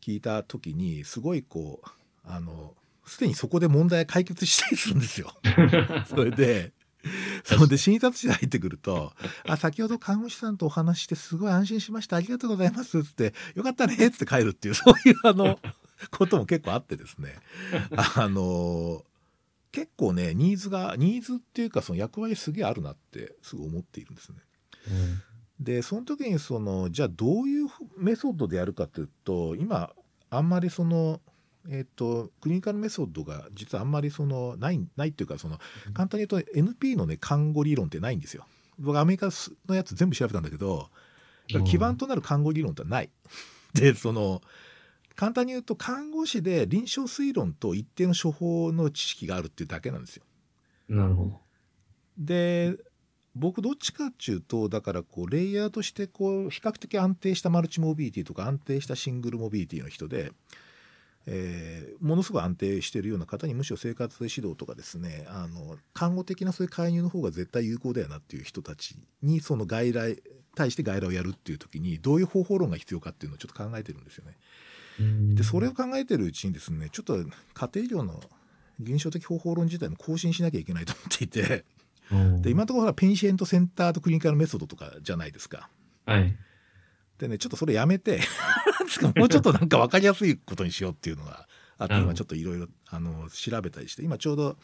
聞いた時にすごいこうあのすでにそこで問題解決したりするんですよ。それでそれで診察室に入ってくると「あ先ほど看護師さんとお話してすごい安心しましたありがとうございます」っつって「よかったね」っつって帰るっていうそういうあのことも結構あってですねあの結構ねニーズがニーズっていうかその役割すげえあるなってすごい思っているんですね。うんでその時にそのじゃあどういうメソッドでやるかというと今あんまりそのえーと、クリニカルメソッドが実はあんまりそのないないっていうかその簡単に言うと NP のね看護理論ってないんですよ。僕アメリカのやつ全部調べたんだけど基盤となる看護理論ってない。でその簡単に言うと看護師で臨床推論と一定の処方の知識があるっていうだけなんですよ。なるほど。で僕どっちかっていうとだからこうレイヤーとしてこう比較的安定したマルチモビリティとか安定したシングルモビリティの人で、えー、ものすごい安定しているような方にむしろ生活指導とかですねあの看護的なそういう介入の方が絶対有効だよなっていう人たちにその外来対して外来をやるっていう時にどういう方法論が必要かっていうのをちょっと考えてるんですよね。でそれを考えてるうちにですねちょっと家庭医療の臨床的方法論自体も更新しなきゃいけないと思っていてで今のところペンシエントセンターとクリニカルメソッドとかじゃないですか。はい、でねちょっとそれやめて もうちょっとなんか分かりやすいことにしようっていうのがあって今ちょっといろいろ調べたりして今ちょうど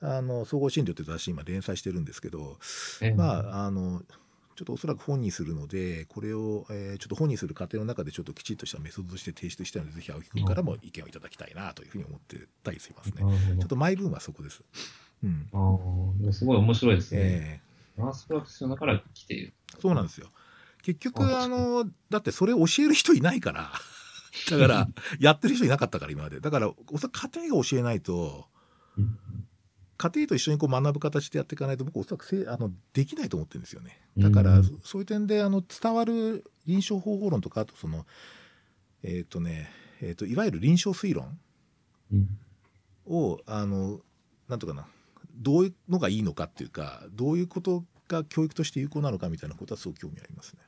あの総合診療って雑誌今連載してるんですけど、まああのちょっとおそらく本にするのでこれを、えー、ちょっと本にする過程の中でちょっときちっとしたメソッドとして提出したのでぜひ青木君からも意見をいただきたいなというふうに思ってたりしますね。ちょっとマイブームはそこです。うん、ああ、すごい面白いですね。えー、ナースプラクティショナーから来ている。そうなんですよ。結局、あの、だってそれ教える人いないから、だから、やってる人いなかったから、今まで。だから、おそらく家庭が教えないと、家庭と一緒にこう学ぶ形でやっていかないと、僕、おそらくせあのできないと思ってるんですよね。だから、そういう点であの伝わる臨床方法論とか、あとその、えっ、ー、とね、えーと、いわゆる臨床推論を、あの、なんとかな、どういうのがいいのかっていうかどういうことが教育として有効なのかみたいなことはすごく興味ありますね。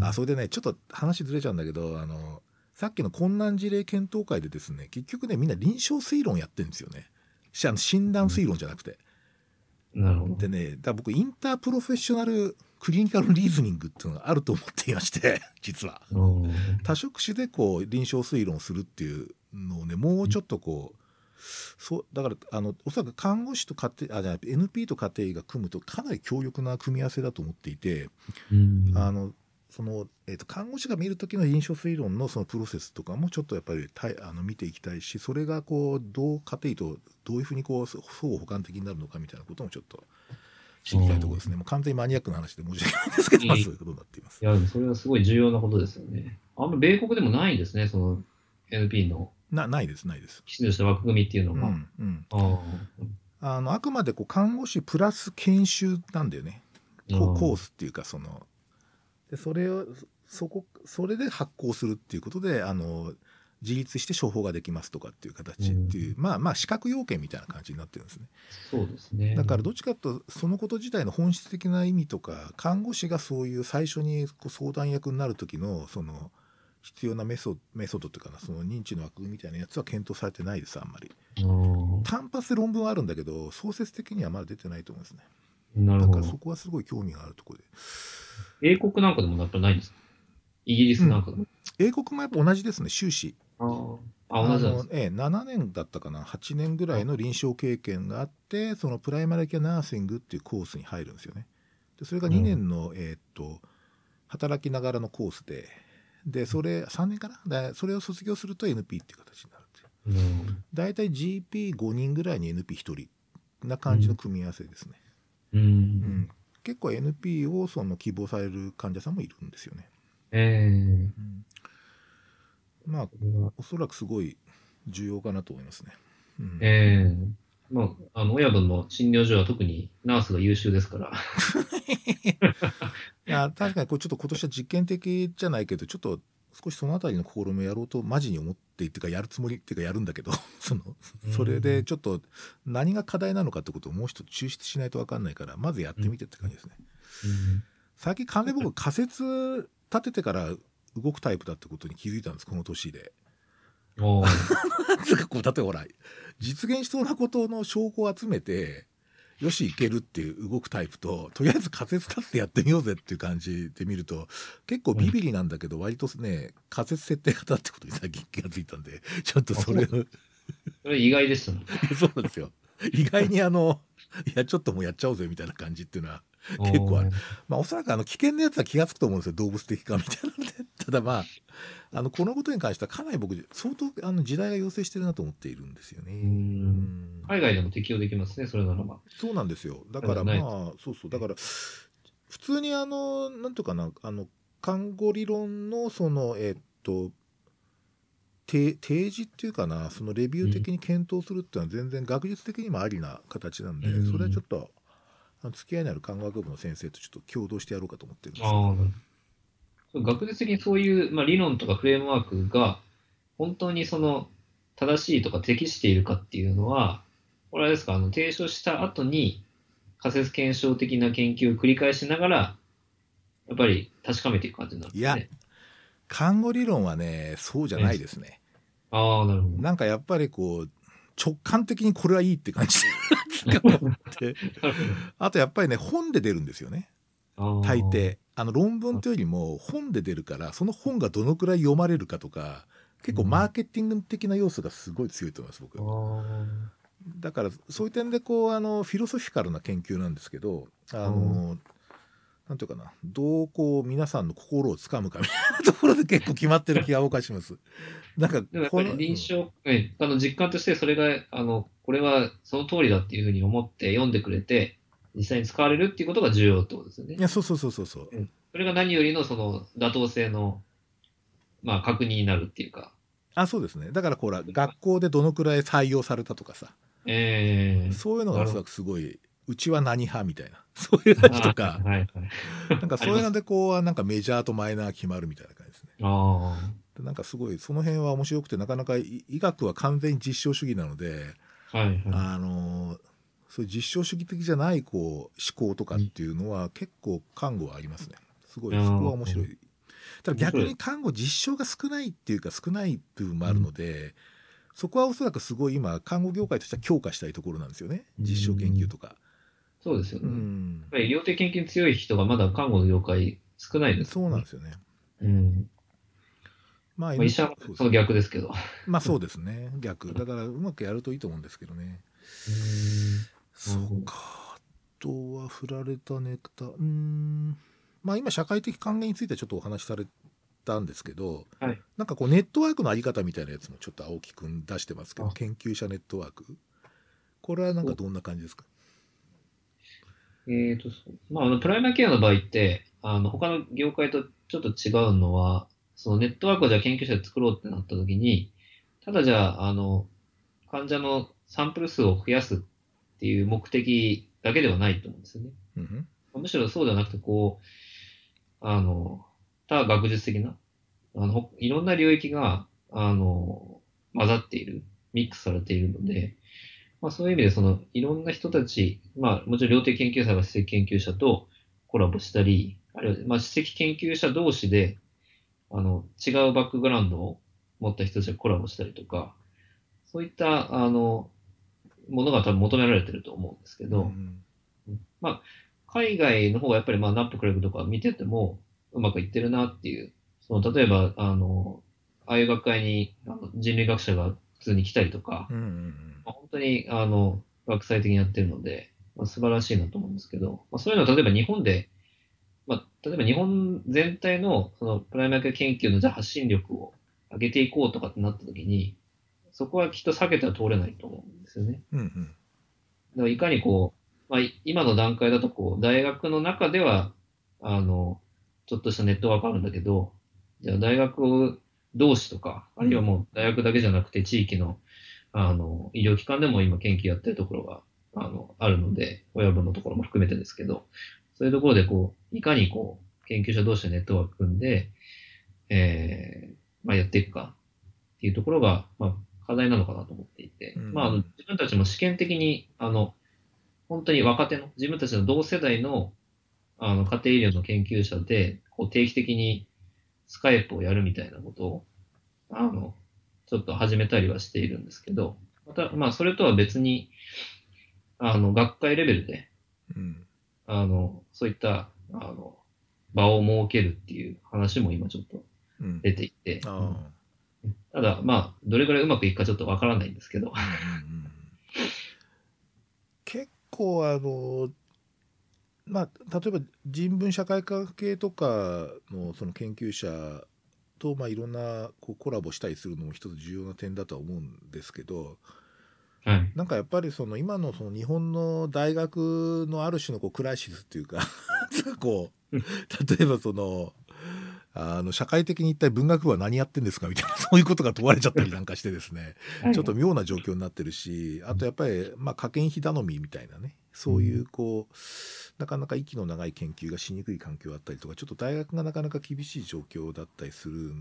あそれでねちょっと話ずれちゃうんだけどあのさっきの困難事例検討会でですね結局ねみんな臨床推論やってるんですよね。診断推論じゃなくて。なるほど。でねだ僕インタープロフェッショナルクリニカルリーズニングっていうのがあると思っていまして 実は。多職種でこう臨床推論をするっていうのをねもうちょっとこうそうだからあのおそらく看護師と家庭あじゃ NP と家庭医が組むとかなり強力な組み合わせだと思っていて、あのそのえーと、看護師が見る時の臨床推論のそのプロセスとかもちょっとやっぱりたあの見ていきたいしそれがこうどう家庭医とどういうふうにこう相互補完的になるのかみたいなこともちょっと知りたいところですね。もう完全にマニアックな話で申し訳ないんですけど、そういうことになっています。いや、それはすごい重要なことですよね。あんま米国でもないんですね、その NP のなないです、ないです。きちんとした枠組みっていうのが。うんうん、ああのあくまでこう看護師プラス研修なんだよね。こうコースっていうかそのでそれをそこそれで発行するっていうことであの自立して処方ができますとかっていう形っていう、まあまあ資格要件みたいな感じになってるんですね。そうですね。だからどっちかというとそのこと自体の本質的な意味とか看護師がそういう最初にこう相談役になる時のその必要なメソメソッドっていうかなその認知の枠組みみたいなやつは検討されてないですあんまり。あ単発で論文はあるんだけど創設的にはまだ出てないと思うんですね。ーなるほど。だからそ。こはすごい興味があるところで。英国なんかでもやっぱないんですか？イギリスなんかでも。英国もやっぱ同じですね修士。あー。あ、同じなんです。の、ええ、7年だったかな。8年ぐらいの臨床経験があってそのプライマリケアナーシングっていうコースに入るんですよね。でそれが2年の、えーっと働きながらのコースででそれ3年かな？でそれを卒業すると NP っていう形になるっていううん。大体 GP5 人ぐらいに NP1 人な感じの組み合わせですね、う。うん。ん結構 NP をその希望される患者さんもいるんですよね、ええうんまあおそらくすごい重要かなと思いますね、うんええまあ、あの、親分の診療所は特にナースが優秀ですから。いや確かにこれちょっと今年は実験的じゃないけどちょっと少しそのあたりの試みをやろうとマジに思ってっていうかやるつもりっていうかやるんだけど そのそれでちょっと何が課題なのかってことをもう一つ抽出しないと分かんないからまずやってみてって感じですね。最近完全に僕仮説立ててから動くタイプだってことに気づいたんですこの年で。お こう例えばほら実現しそうなことの証拠を集めてよしいけるっていう動くタイプととりあえず仮説立ってやってみようぜっていう感じで見ると結構ビビリなんだけど割とね仮説設定型ってことに最近気がついたんでちょっとそれをい それ意外でしたね。やそうなんですよ。意外にあのいやちょっともうやっちゃおうぜみたいな感じっていうのは 結構ある。まあおそらくあの危険なやつは気が付くと思うんですよ動物的かみたいなので。ただまああのこのことに関してはかなり僕相当あの時代が要請してるなと思っているんですよね。海外でも適用できますね、それならば。そうなんですよ。だからまあそうそう。だから普通にあのなんとかなあの看護理論のそのえっと提提示っていうかなそのレビュー的に検討するっていうのは全然学術的にもありな形なんで、うん。それはちょっとあの付き合いのある看護学部の先生とちょっと共同してやろうかと思ってるんですよ。ああ、そう学術的にそういう、まあ、理論とかフレームワークが本当にその正しいとか適しているかっていうのは、これですか、あの提唱した後に仮説検証的な研究を繰り返しながら、やっぱり確かめていく感じなんですね。いや看護理論はねそうじゃないですね。ああ、なるほど。なんかやっぱりこう直感的にこれはいいって感じ。で使ってあとやっぱりね本で出るんですよね。ああ大抵。あの論文というよりも本で出るからその本がどのくらい読まれるかとか結構マーケティング的な要素がすごい強いと思います僕。あだからそういう点でこうあのフィロソフィカルな研究なんですけどあの、なんていうかなどうこう皆さんの心をつかむかみたいなところで結構決まってる気が僕はします。なんかこのり臨床、えあの実感としてそれが、あの、これはその通りだっていうふうに思って読んでくれて、実際に使われるっていうことが重要ってことですよね。い。やそうそうそうそうそう。それが何よりのその妥当性の、まあ、確認になるっていうか。あそうですね。だからこら学校でどのくらい採用されたとかさ。ええそういうのがおそらくすごいうちは何派みたいな そういう感じとかはいはい。なんかそういうのでこうなんかメジャーとマイナー決まるみたいな感じですね。あでなんかすごいその辺は面白くてなかなかい医学は完全に実証主義なので、あ、はいはい。あのーそういう実証主義的じゃないこう思考とかっていうのは結構看護はありますね。すごいそこは面白い。ただ逆に看護実証が少ないっていうか少ない部分もあるので、そこはおそらくすごい今看護業界としては強化したいところなんですよね実証研究とか。うそうですよね。やっん、ぱり医療的研究に強い人がまだ看護の業界少ないです、そうなんですよね。うん。まあ、まあ、医者はその逆ですけど。まあそうですね逆だからうまくやるといいと思うんですけどね。そうか。あとは振られたネタ。うーん。まあ今社会的還元についてはちょっとお話しされたんですけど、はいなんかこうネットワークのあり方みたいなやつもちょっと青木くん出してますけど、あ研究者ネットワーク。これはなんかどんな感じですかえっ、と、そうまあ、あの、プライマーケアの場合って、あの、他の業界とちょっと違うのは、そのネットワークをじゃあ研究者で作ろうってなった時に、ただじゃあ、あの、患者のサンプル数を増やすっていう目的だけではないと思うんですよね。うんむしろそうではなくて、こう、あの、他学術的な、あの、ほいろんな領域が、あの、混ざっている、ミックスされているので、まあそういう意味で、その、いろんな人たち、まあもちろん量的研究者が史跡研究者とコラボしたり、あるいは、まあ史跡研究者同士で、あの、違うバックグラウンドを持った人たちがコラボしたりとか、そういった、あの、ものが多分求められてると思うんですけど、うんまあ、海外の方がやっぱりまあ、ナップクレブとか見てても、うまくいってるなっていう。その、例えば、あの、ああいう学会に人類学者が普通に来たりとか、うんうんまあ本当に、あの、学際的にやってるので、まあ、素晴らしいなと思うんですけど、まあ、そういうのは例えば日本で、まあ、例えば日本全体の、その、プライマー研究のじゃあ発信力を上げていこうとかってなった時に、そこはきっと避けては通れないと思うんですよね。うんうんだからいかにこう、まあ、い今の段階だとこう、大学の中では、あの、ちょっとしたネットワークあるんだけど、じゃあ大学同士とか、あるいはもう大学だけじゃなくて地域の、あの、医療機関でも今研究やってるところが、あの、あるので、親分のところも含めてですけど、そういうところでこう、いかにこう、研究者同士でネットワーク組んで、えー、まあやっていくかっていうところが、まあ課題なのかなと思っていて、うん。まああの自分たちも試験的に、あの、本当に若手の、自分たちの同世代の、あの、家庭医療の研究者で、こう定期的にスカイプをやるみたいなことを、あの、ちょっと始めたりはしているんですけど、また、まあ、それとは別に、あの、学会レベルで、うん。あの、そういった、あの、場を設けるっていう話も今ちょっとうん。出ていて、あただ、まあ、どれくらいうまくいくかちょっとわからないんですけど、うんうん。結構あのまあ例えば人文社会科系とかのその研究者とまあいろんなこうコラボしたりするのも一つ重要な点だとは思うんですけどはい。なんかやっぱりその今のその日本の大学のある種のこうクライシスっていうか こう例えばそのあの社会的に一体文学部は何やってんですかみたいな そういうことが問われちゃったりなんかしてですね。ちょっと妙な状況になってるしあとやっぱりまあ科研費頼みみたいなねそういうこうなかなか息の長い研究がしにくい環境だったりとかちょっと大学がなかなか厳しい状況だったりする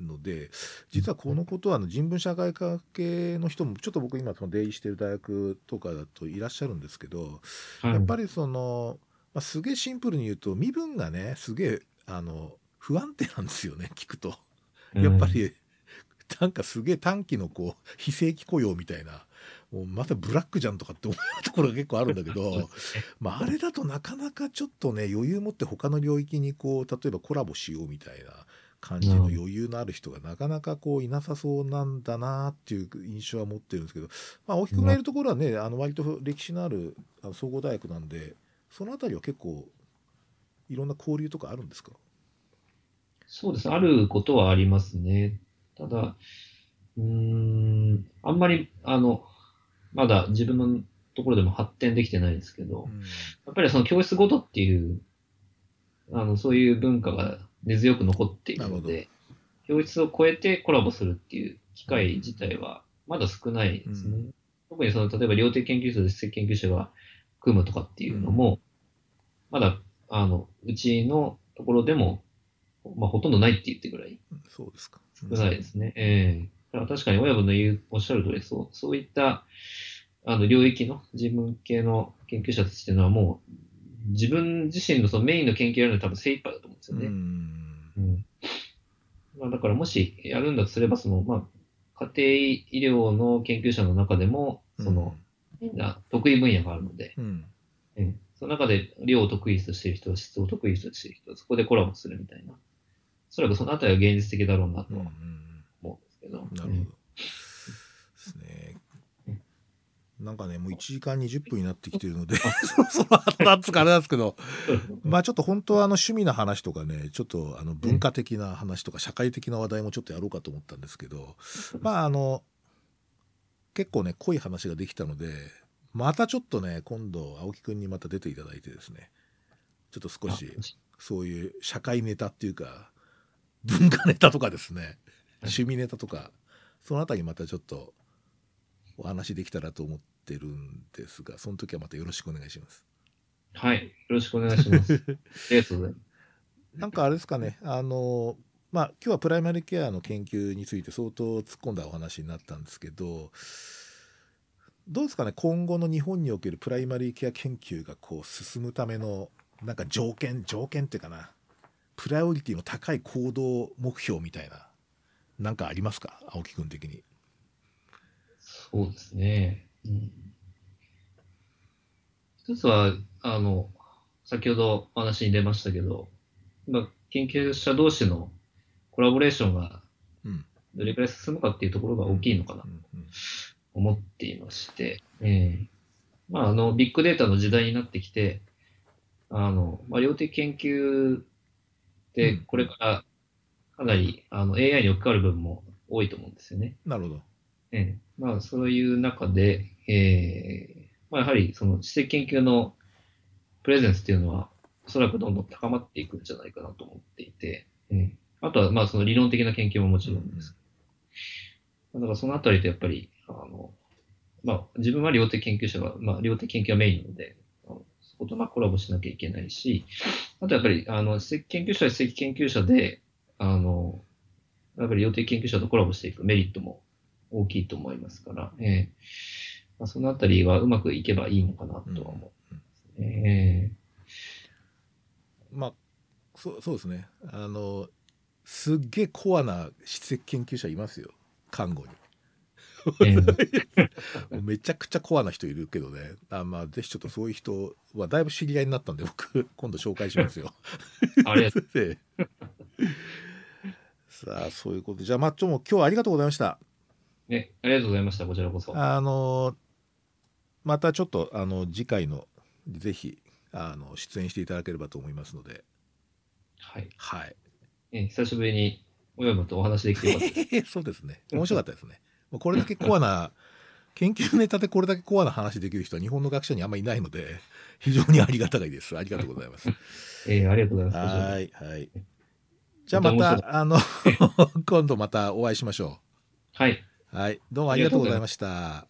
ので実はこのことはあの人文社会科系の人もちょっと僕今その出入りしてる大学とかだといらっしゃるんですけどはい。やっぱりその、まあ、すげえシンプルに言うと身分がねすげえあの不安定なんですよね 聞くと。やっぱ、り、なんかすげえ短期のこう非正規雇用みたいなもうまたブラックじゃんとかって思うところが結構あるんだけど、まあ、あれだとなかなかちょっとね余裕持って他の領域にこう例えばコラボしようみたいな感じの余裕のある人がなかなかこういなさそうなんだなっていう印象は持ってるんですけど、まあ、青木君がいるところはねあの割と歴史のある総合大学なんでそのあたりは結構いろんな交流とかあるんですか？そうです。あることはありますね。ただ、うーん、あんまり、あの、まだ自分のところでも発展できてないですけど、やっぱりその教室ごとっていう、あの、そういう文化が根強く残っているので、教室を超えてコラボするっていう機会自体はまだ少ないですね。う特にその、例えば量的研究所と実績研究者が組むとかっていうのも、まだ、あの、うちのところでも、まあ、ほとんどないって言ってぐらいそうですか。少ないですね。ええだから確かに親分の言う、おっしゃる通り、そう、そういった、あの、領域の人文系の研究者たちっていうのはもう、自分自身のそのメインの研究やるのに多分精一杯だと思うんですよね。うんうん。まあ、だからもしやるんだとすれば、その、まあ、家庭医療の研究者の中でも、その、みんな得意分野があるので、うんええその中で量を得意としている人、質を得意としている人、そこでコラボするみたいな。おそらくそのあたりは現実的だろうなとうんけど。なるほど。ですね。なんかね、もう1時間20分になってきてるので、そろそろなんつうかあれなんですけど、まあちょっと本当はあの趣味の話とかね、ちょっとあの文化的な話とか社会的な話題もちょっとやろうかと思ったんですけど、まああの、結構ね、濃い話ができたので、またちょっとね、今度、青木くんにまた出ていただいてですね、ちょっと少し、そういう社会ネタっていうか、文化ネタとかですね、趣味ネタとか、そのあたりまたちょっとお話できたらと思ってるんですが、その時はまたよろしくお願いします。はい、よろしくお願いします。ありがとうございます。なんかあれですかね、あの、まあ、今日はプライマリケアの研究について相当突っ込んだお話になったんですけど、どうですかね、今後の日本におけるプライマリーケア研究がこう進むための、なんか条件、条件っていうかな、プライオリティの高い行動目標みたいな、なんかありますか、青木君的に。そうですね。うん、一つは、あの、先ほどお話に出ましたけど、まあ、研究者同士のコラボレーションがどれくらい進むかっていうところが大きいのかな。と思っていまして、えー、まあ、あの、ビッグデータの時代になってきて、あの、まあ、量的研究で、これからかなり、あの、AI に置き換わる部分も多いと思うんですよね。なるほど。えー、まあ、そういう中で、えー、まあ、やはり、その、知的研究のプレゼンスっていうのは、おそらくどんどん高まっていくんじゃないかなと思っていて、えー、あとは、まあ、その理論的な研究ももちろんです。うん、だからそのあたりとやっぱり、あの、まあ、自分は量的研究者が、まあ、量的研究がメインなので、そことまあコラボしなきゃいけないし、あとやっぱり、あの、史跡研究者は史跡研究者で、あの、やっぱり量的研究者とコラボしていくメリットも大きいと思いますから、えーまあ、そのあたりはうまくいけばいいのかなとは思いますね。うん、まあ、そうそうですね。あの、すっげえコアな史跡研究者いますよ、看護に。めちゃくちゃコアな人いるけどねあまあぜひちょっとそういう人はだいぶ知り合いになったんで僕今度紹介しますよ。ありがとう さあそういうことでじゃあマッチョも今日はありがとうございました。ねありがとうございましたこちらこそ。あのまたちょっとあの次回のぜひあの出演していただければと思いますので。はい。はい。え久しぶりに親分とお話できてよかった そうですね。面白かったですね。これだけコアな、研究ネタでこれだけコアな話できる人は日本の学者にあんまりいないので、非常にありがたいです。ありがとうございます。えー、ありがとうございます。はい、はい。じゃあまた、あの、今度またお会いしましょう。はい。はい。どうもありがとうございました。